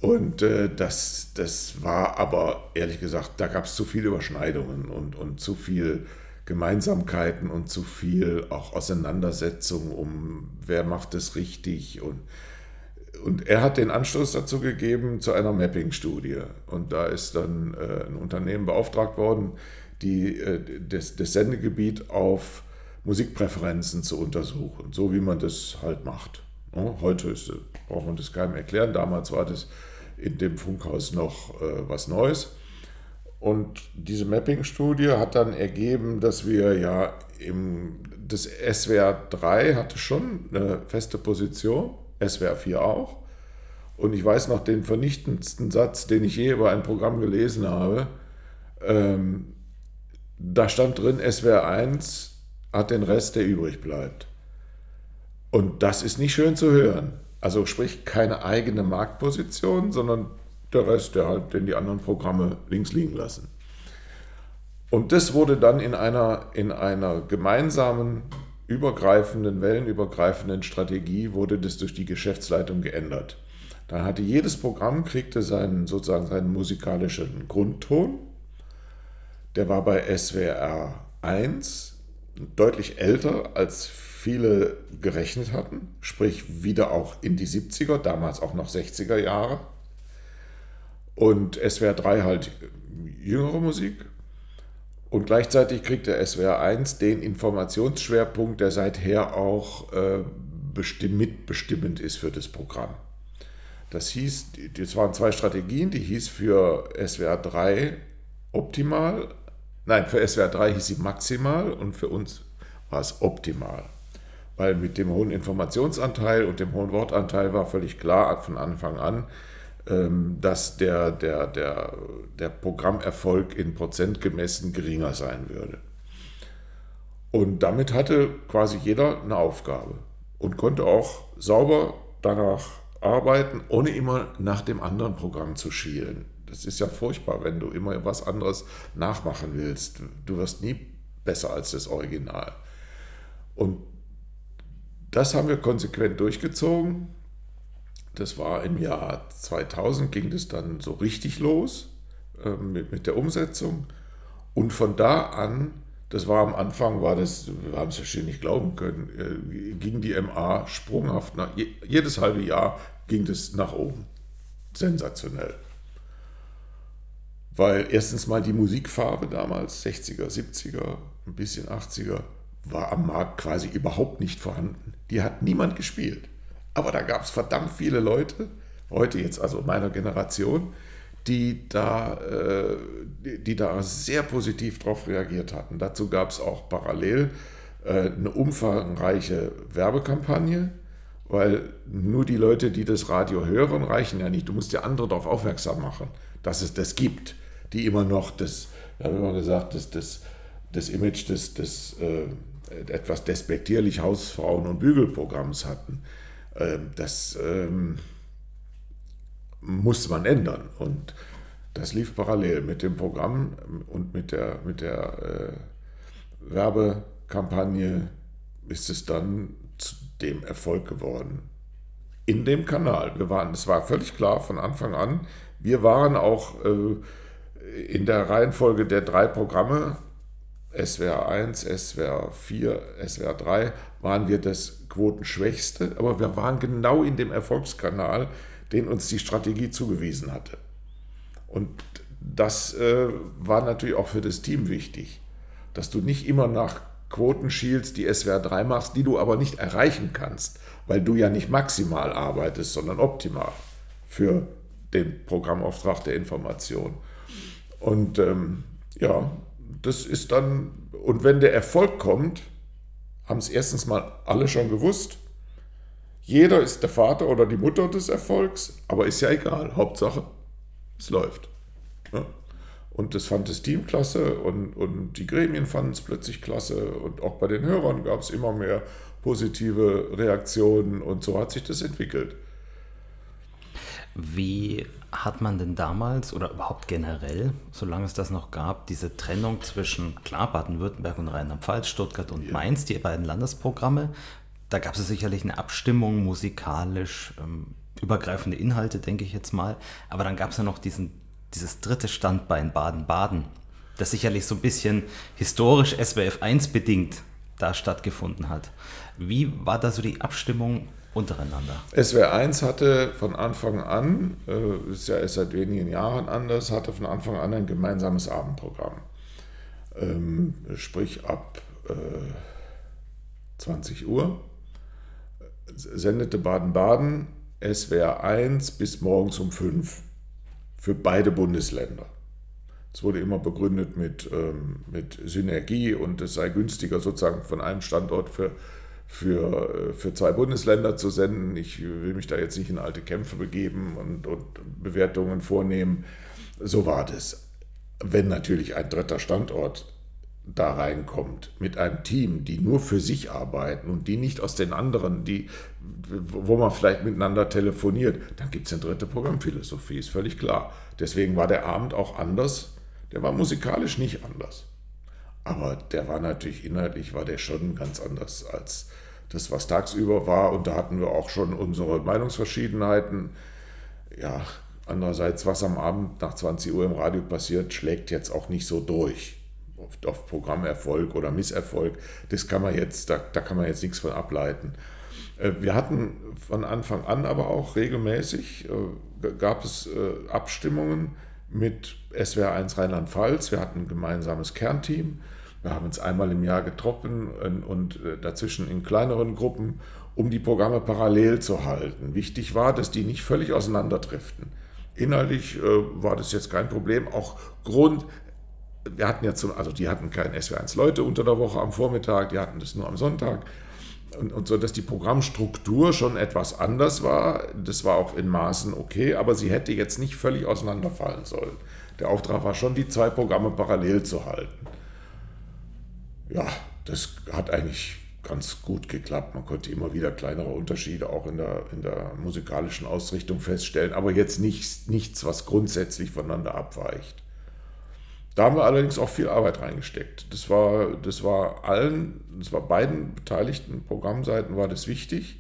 Und äh, das, das war aber, ehrlich gesagt, da gab es zu viele Überschneidungen und, und zu viel Gemeinsamkeiten und zu viel auch Auseinandersetzung um, wer macht es richtig und und er hat den Anstoß dazu gegeben zu einer Mapping-Studie. Und da ist dann äh, ein Unternehmen beauftragt worden, die, äh, das, das Sendegebiet auf Musikpräferenzen zu untersuchen, so wie man das halt macht. Ja, heute ist, braucht man das keinem erklären. Damals war das in dem Funkhaus noch äh, was Neues. Und diese Mapping-Studie hat dann ergeben, dass wir ja im, das SWR 3 hatte schon eine feste Position SWR 4 auch. Und ich weiß noch den vernichtendsten Satz, den ich je über ein Programm gelesen habe. Ähm, da stand drin, SWR 1 hat den Rest, der übrig bleibt. Und das ist nicht schön zu hören. Also sprich keine eigene Marktposition, sondern der Rest, der halt den die anderen Programme links liegen lassen. Und das wurde dann in einer, in einer gemeinsamen übergreifenden, wellenübergreifenden Strategie wurde das durch die Geschäftsleitung geändert. Dann hatte jedes Programm, kriegte seinen, sozusagen seinen musikalischen Grundton. Der war bei SWR 1 deutlich älter, als viele gerechnet hatten, sprich wieder auch in die 70er, damals auch noch 60er Jahre. Und SWR 3 halt jüngere Musik. Und gleichzeitig kriegt der SWR 1 den Informationsschwerpunkt, der seither auch äh, bestimm mitbestimmend ist für das Programm. Das hieß, das waren zwei Strategien, die hieß für SWR 3 optimal, nein, für SWR 3 hieß sie maximal und für uns war es optimal. Weil mit dem hohen Informationsanteil und dem hohen Wortanteil war völlig klar von Anfang an, dass der, der, der, der Programmerfolg in Prozent gemessen geringer sein würde. Und damit hatte quasi jeder eine Aufgabe und konnte auch sauber danach arbeiten, ohne immer nach dem anderen Programm zu schielen. Das ist ja furchtbar, wenn du immer was anderes nachmachen willst. Du wirst nie besser als das Original. Und das haben wir konsequent durchgezogen das war im Jahr 2000, ging das dann so richtig los äh, mit, mit der Umsetzung. Und von da an, das war am Anfang, war das, wir haben es ja schon nicht glauben können, äh, ging die MA sprunghaft nach, jedes halbe Jahr ging das nach oben. Sensationell. Weil erstens mal die Musikfarbe damals, 60er, 70er, ein bisschen 80er, war am Markt quasi überhaupt nicht vorhanden. Die hat niemand gespielt. Aber da gab es verdammt viele Leute, heute jetzt also meiner Generation, die da, äh, die da sehr positiv darauf reagiert hatten. Dazu gab es auch parallel äh, eine umfangreiche Werbekampagne, weil nur die Leute, die das Radio hören, reichen ja nicht. Du musst ja andere darauf aufmerksam machen, dass es das gibt, die immer noch das, da haben wir gesagt, das, das, das Image des, des äh, etwas despektierlich Hausfrauen- und Bügelprogramms hatten. Ähm, das ähm, musste man ändern. Und das lief parallel mit dem Programm und mit der, mit der äh, Werbekampagne ist es dann zu dem Erfolg geworden. In dem Kanal. Wir waren, es war völlig klar von Anfang an, wir waren auch äh, in der Reihenfolge der drei Programme, SWR 1, SWR 4, SWR 3, waren wir das Quotenschwächste, aber wir waren genau in dem Erfolgskanal, den uns die Strategie zugewiesen hatte. Und das äh, war natürlich auch für das Team wichtig, dass du nicht immer nach Quoten schielst, die SWR 3 machst, die du aber nicht erreichen kannst, weil du ja nicht maximal arbeitest, sondern optimal für den Programmauftrag der Information. Und ähm, ja, das ist dann, und wenn der Erfolg kommt, haben es erstens mal alle schon gewusst. Jeder ist der Vater oder die Mutter des Erfolgs, aber ist ja egal. Hauptsache, es läuft. Ja? Und das fand das Team klasse und, und die Gremien fanden es plötzlich klasse und auch bei den Hörern gab es immer mehr positive Reaktionen und so hat sich das entwickelt. Wie hat man denn damals oder überhaupt generell, solange es das noch gab, diese Trennung zwischen klar Baden-Württemberg und Rheinland-Pfalz, Stuttgart und ja. Mainz, die beiden Landesprogramme? Da gab es sicherlich eine Abstimmung musikalisch, ähm, übergreifende Inhalte, denke ich jetzt mal. Aber dann gab es ja noch diesen, dieses dritte Standbein Baden-Baden, das sicherlich so ein bisschen historisch SWF 1 bedingt da stattgefunden hat. Wie war da so die Abstimmung untereinander? SWR 1 hatte von Anfang an, äh, ist ja erst seit wenigen Jahren anders, hatte von Anfang an ein gemeinsames Abendprogramm. Ähm, sprich ab äh, 20 Uhr sendete Baden-Baden SWR 1 bis morgens um 5 für beide Bundesländer. Es wurde immer begründet mit, ähm, mit Synergie und es sei günstiger sozusagen von einem Standort für für, äh, für zwei Bundesländer zu senden. Ich will mich da jetzt nicht in alte Kämpfe begeben und, und Bewertungen vornehmen. So war das. Wenn natürlich ein dritter Standort da reinkommt mit einem Team, die nur für sich arbeiten und die nicht aus den anderen, die, wo man vielleicht miteinander telefoniert, dann gibt es eine dritte Programmphilosophie, ist völlig klar. Deswegen war der Abend auch anders. Der war musikalisch nicht anders. Aber der war natürlich inhaltlich, war der schon ganz anders als das, was tagsüber war. Und da hatten wir auch schon unsere Meinungsverschiedenheiten. Ja, andererseits, was am Abend nach 20 Uhr im Radio passiert, schlägt jetzt auch nicht so durch. Auf, auf Programmerfolg oder Misserfolg, das kann man jetzt, da, da kann man jetzt nichts von ableiten. Äh, wir hatten von Anfang an aber auch regelmäßig, äh, gab es äh, Abstimmungen mit SWR 1 Rheinland-Pfalz. Wir hatten ein gemeinsames Kernteam wir haben uns einmal im Jahr getroffen und äh, dazwischen in kleineren Gruppen, um die Programme parallel zu halten. Wichtig war, dass die nicht völlig auseinanderdriften. Inhaltlich äh, war das jetzt kein Problem. Auch Grund, wir hatten jetzt, also die hatten kein SW1 Leute unter der Woche am Vormittag, die hatten das nur am Sonntag. Und, und, so, dass die Programmstruktur schon etwas anders war. Das war auch in Maßen okay, aber sie hätte jetzt nicht völlig auseinanderfallen sollen. Der Auftrag war schon, die zwei Programme parallel zu halten ja, das hat eigentlich ganz gut geklappt. Man konnte immer wieder kleinere Unterschiede auch in der, in der musikalischen Ausrichtung feststellen, aber jetzt nichts, nichts, was grundsätzlich voneinander abweicht. Da haben wir allerdings auch viel Arbeit reingesteckt. Das war, das war allen, das war beiden beteiligten Programmseiten war das wichtig,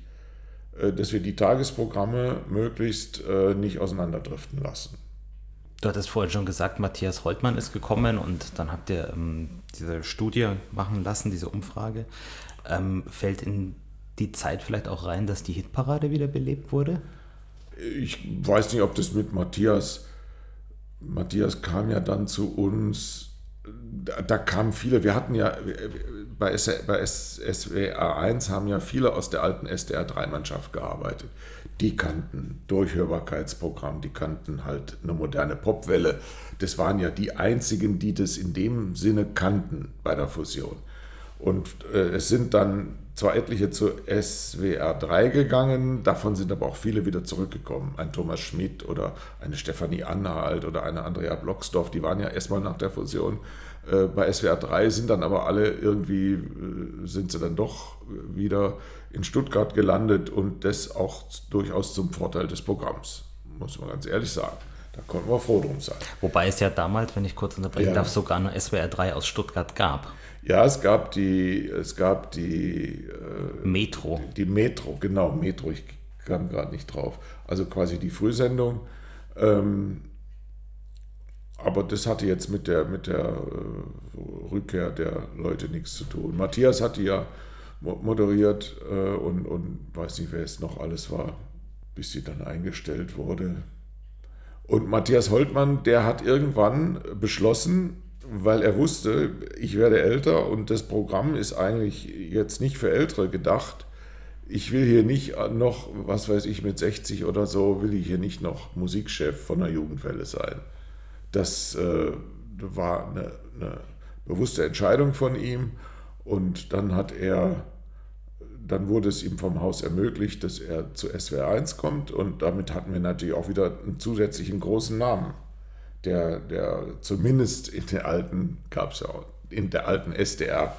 äh, dass wir die Tagesprogramme möglichst äh, nicht auseinanderdriften lassen. Du hattest vorhin schon gesagt, Matthias Holtmann ist gekommen und dann habt ihr ähm, diese Studie machen lassen, diese Umfrage. Ähm, fällt in die Zeit vielleicht auch rein, dass die Hitparade wieder belebt wurde? Ich weiß nicht, ob das mit Matthias. Matthias kam ja dann zu uns. Da, da kamen viele. Wir hatten ja bei, bei SWR 1 haben ja viele aus der alten SDR 3-Mannschaft gearbeitet. Die kannten Durchhörbarkeitsprogramm, die kannten halt eine moderne Popwelle. Das waren ja die einzigen, die das in dem Sinne kannten bei der Fusion. Und äh, es sind dann zwar etliche zu SWR 3 gegangen, davon sind aber auch viele wieder zurückgekommen. Ein Thomas Schmidt oder eine Stefanie Anhalt oder eine Andrea Blocksdorf, die waren ja erstmal nach der Fusion äh, bei SWR 3, sind dann aber alle irgendwie, äh, sind sie dann doch wieder in Stuttgart gelandet und das auch durchaus zum Vorteil des Programms, muss man ganz ehrlich sagen. Da konnten wir froh drum sein. Wobei es ja damals, wenn ich kurz unterbrechen ja. darf, sogar nur SWR 3 aus Stuttgart gab. Ja, es gab die, es gab die äh, Metro. Die, die, Metro, genau, Metro, ich kam gerade nicht drauf. Also quasi die Frühsendung. Ähm, aber das hatte jetzt mit der, mit der äh, Rückkehr der Leute nichts zu tun. Matthias hatte ja moderiert äh, und, und weiß nicht, wer es noch alles war, bis sie dann eingestellt wurde. Und Matthias Holtmann, der hat irgendwann beschlossen, weil er wusste, ich werde älter und das Programm ist eigentlich jetzt nicht für Ältere gedacht. Ich will hier nicht noch, was weiß ich, mit 60 oder so, will ich hier nicht noch Musikchef von einer Jugendwelle sein. Das äh, war eine, eine bewusste Entscheidung von ihm. Und dann hat er dann wurde es ihm vom Haus ermöglicht, dass er zu SWR 1 kommt. Und damit hatten wir natürlich auch wieder einen zusätzlichen großen Namen der, der zumindest in der alten, gab es ja auch, in der alten SDR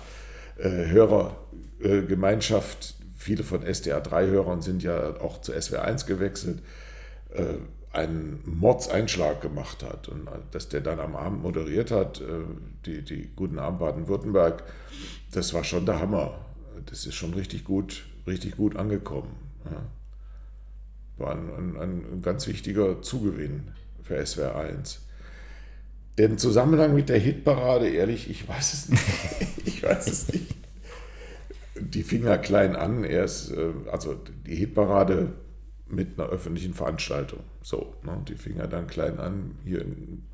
äh, Hörergemeinschaft, viele von SDR 3 Hörern sind ja auch zu SWR 1 gewechselt, äh, einen Mordseinschlag gemacht hat und dass der dann am Abend moderiert hat, äh, die, die Guten Abend Baden-Württemberg, das war schon der Hammer. Das ist schon richtig gut, richtig gut angekommen. War ein, ein, ein ganz wichtiger Zugewinn für SWR 1. Den Zusammenhang mit der Hitparade, ehrlich, ich weiß es nicht. ich weiß es nicht. Die fing ja klein an, erst, äh, also die Hitparade mit einer öffentlichen Veranstaltung. So, ne? die fing ja dann klein an, hier in,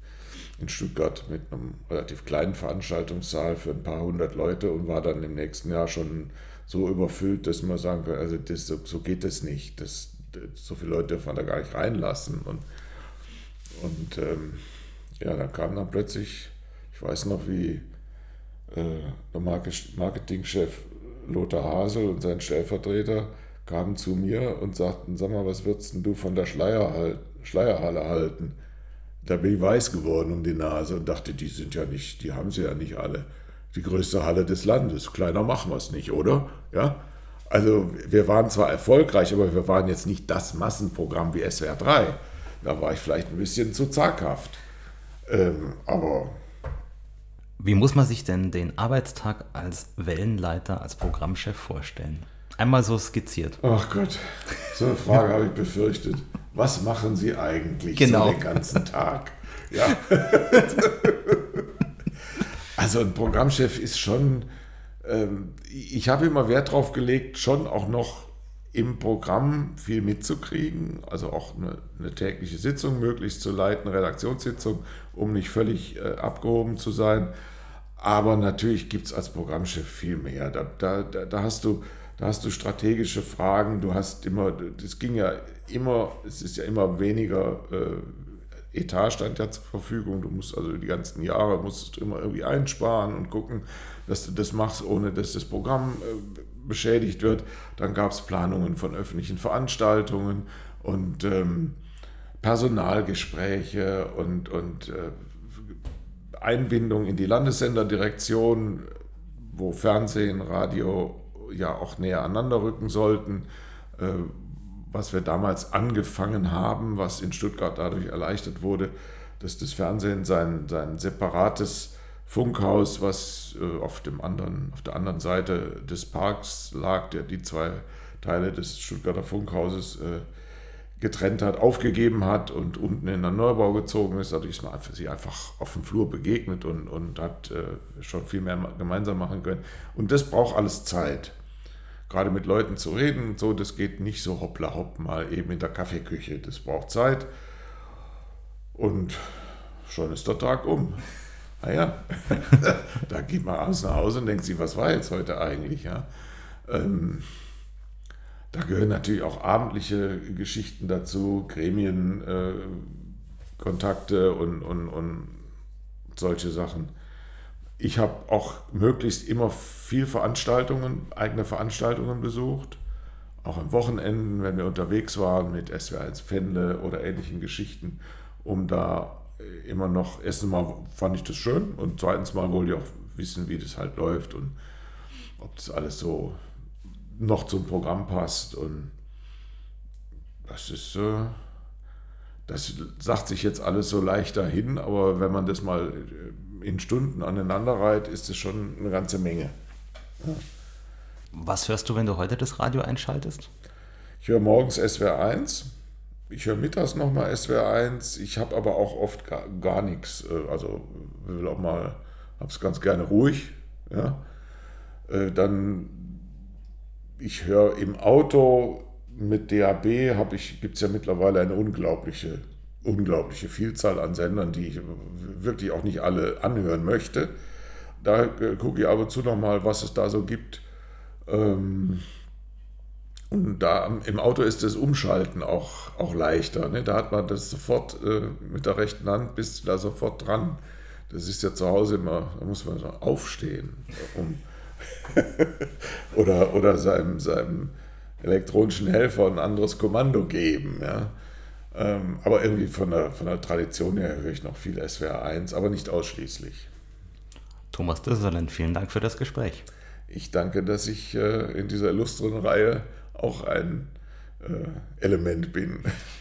in Stuttgart mit einem relativ kleinen Veranstaltungssaal für ein paar hundert Leute und war dann im nächsten Jahr schon so überfüllt, dass man sagen kann, also das, so geht das nicht. Das, so viele Leute dürfen wir da gar nicht reinlassen. Und, und ähm, ja, da kam dann plötzlich, ich weiß noch, wie äh, der Marketingchef Lothar Hasel und sein Stellvertreter kamen zu mir und sagten, sag mal, was würdest du von der Schleierhal Schleierhalle halten? Da bin ich weiß geworden um die Nase und dachte, die sind ja nicht, die haben sie ja nicht alle. Die größte Halle des Landes. Kleiner machen wir es nicht, oder? Ja? Also wir waren zwar erfolgreich, aber wir waren jetzt nicht das Massenprogramm wie SWR 3. Da war ich vielleicht ein bisschen zu zaghaft. Ähm, aber. Wie muss man sich denn den Arbeitstag als Wellenleiter, als Programmchef vorstellen? Einmal so skizziert. Ach Gott, so eine Frage habe ich befürchtet. Was machen Sie eigentlich genau. so den ganzen Tag? Ja. also ein Programmchef ist schon, ähm, ich habe immer Wert darauf gelegt, schon auch noch im Programm viel mitzukriegen, also auch eine, eine, tägliche Sitzung möglichst zu leiten, Redaktionssitzung, um nicht völlig äh, abgehoben zu sein. Aber natürlich gibt es als Programmchef viel mehr. Da, da, da, hast du, da hast du strategische Fragen, du hast immer, das ging ja immer, es ist ja immer weniger äh, Etat stand ja zur Verfügung. Du musst also die ganzen Jahre musstest du immer irgendwie einsparen und gucken, dass du das machst, ohne dass das Programm äh, beschädigt wird. Dann gab es Planungen von öffentlichen Veranstaltungen und ähm, Personalgespräche und, und äh, Einbindung in die Landessenderdirektion, wo Fernsehen, Radio ja auch näher aneinander rücken sollten. Äh, was wir damals angefangen haben, was in Stuttgart dadurch erleichtert wurde, dass das Fernsehen sein, sein separates Funkhaus, was äh, auf, dem anderen, auf der anderen Seite des Parks lag, der die zwei Teile des Stuttgarter Funkhauses äh, getrennt hat, aufgegeben hat und unten in den Neubau gezogen ist. Dadurch ist man sie einfach auf dem Flur begegnet und, und hat äh, schon viel mehr gemeinsam machen können. Und das braucht alles Zeit. Gerade mit Leuten zu reden, so, das geht nicht so hoppla hopp mal eben in der Kaffeeküche. Das braucht Zeit. Und schon ist der Tag um. naja, da geht man abends nach Hause und denkt sich, was war jetzt heute eigentlich? Ja? Ähm, da gehören natürlich auch abendliche Geschichten dazu, Gremienkontakte äh, und, und, und solche Sachen. Ich habe auch möglichst immer viel Veranstaltungen, eigene Veranstaltungen besucht. Auch am Wochenenden, wenn wir unterwegs waren mit SWR1 Fende oder ähnlichen Geschichten, um da immer noch, erstens mal fand ich das schön und zweitens mal wollte ich auch wissen, wie das halt läuft und ob das alles so noch zum Programm passt und das ist, äh, das sagt sich jetzt alles so leicht dahin, aber wenn man das mal in Stunden aneinander reiht, ist es schon eine ganze Menge. Ja. Was hörst du, wenn du heute das Radio einschaltest? Ich höre morgens SWR 1 ich höre mittags nochmal SWR 1, ich habe aber auch oft gar, gar nichts. Äh, also will auch mal, habe es ganz gerne ruhig. Ja. Äh, dann, ich höre im Auto mit DAB, gibt es ja mittlerweile eine unglaubliche, unglaubliche Vielzahl an Sendern, die ich wirklich auch nicht alle anhören möchte. Da äh, gucke ich ab und zu nochmal, was es da so gibt. Ähm, und da im Auto ist das Umschalten auch, auch leichter. Ne? Da hat man das sofort äh, mit der rechten Hand, bist du da sofort dran. Das ist ja zu Hause immer, da muss man so aufstehen. Um oder oder seinem, seinem elektronischen Helfer ein anderes Kommando geben. Ja? Ähm, aber irgendwie von der, von der Tradition her höre ich noch viel SWR 1, aber nicht ausschließlich. Thomas Disserland, vielen Dank für das Gespräch. Ich danke, dass ich äh, in dieser illustren Reihe auch ein äh, Element bin.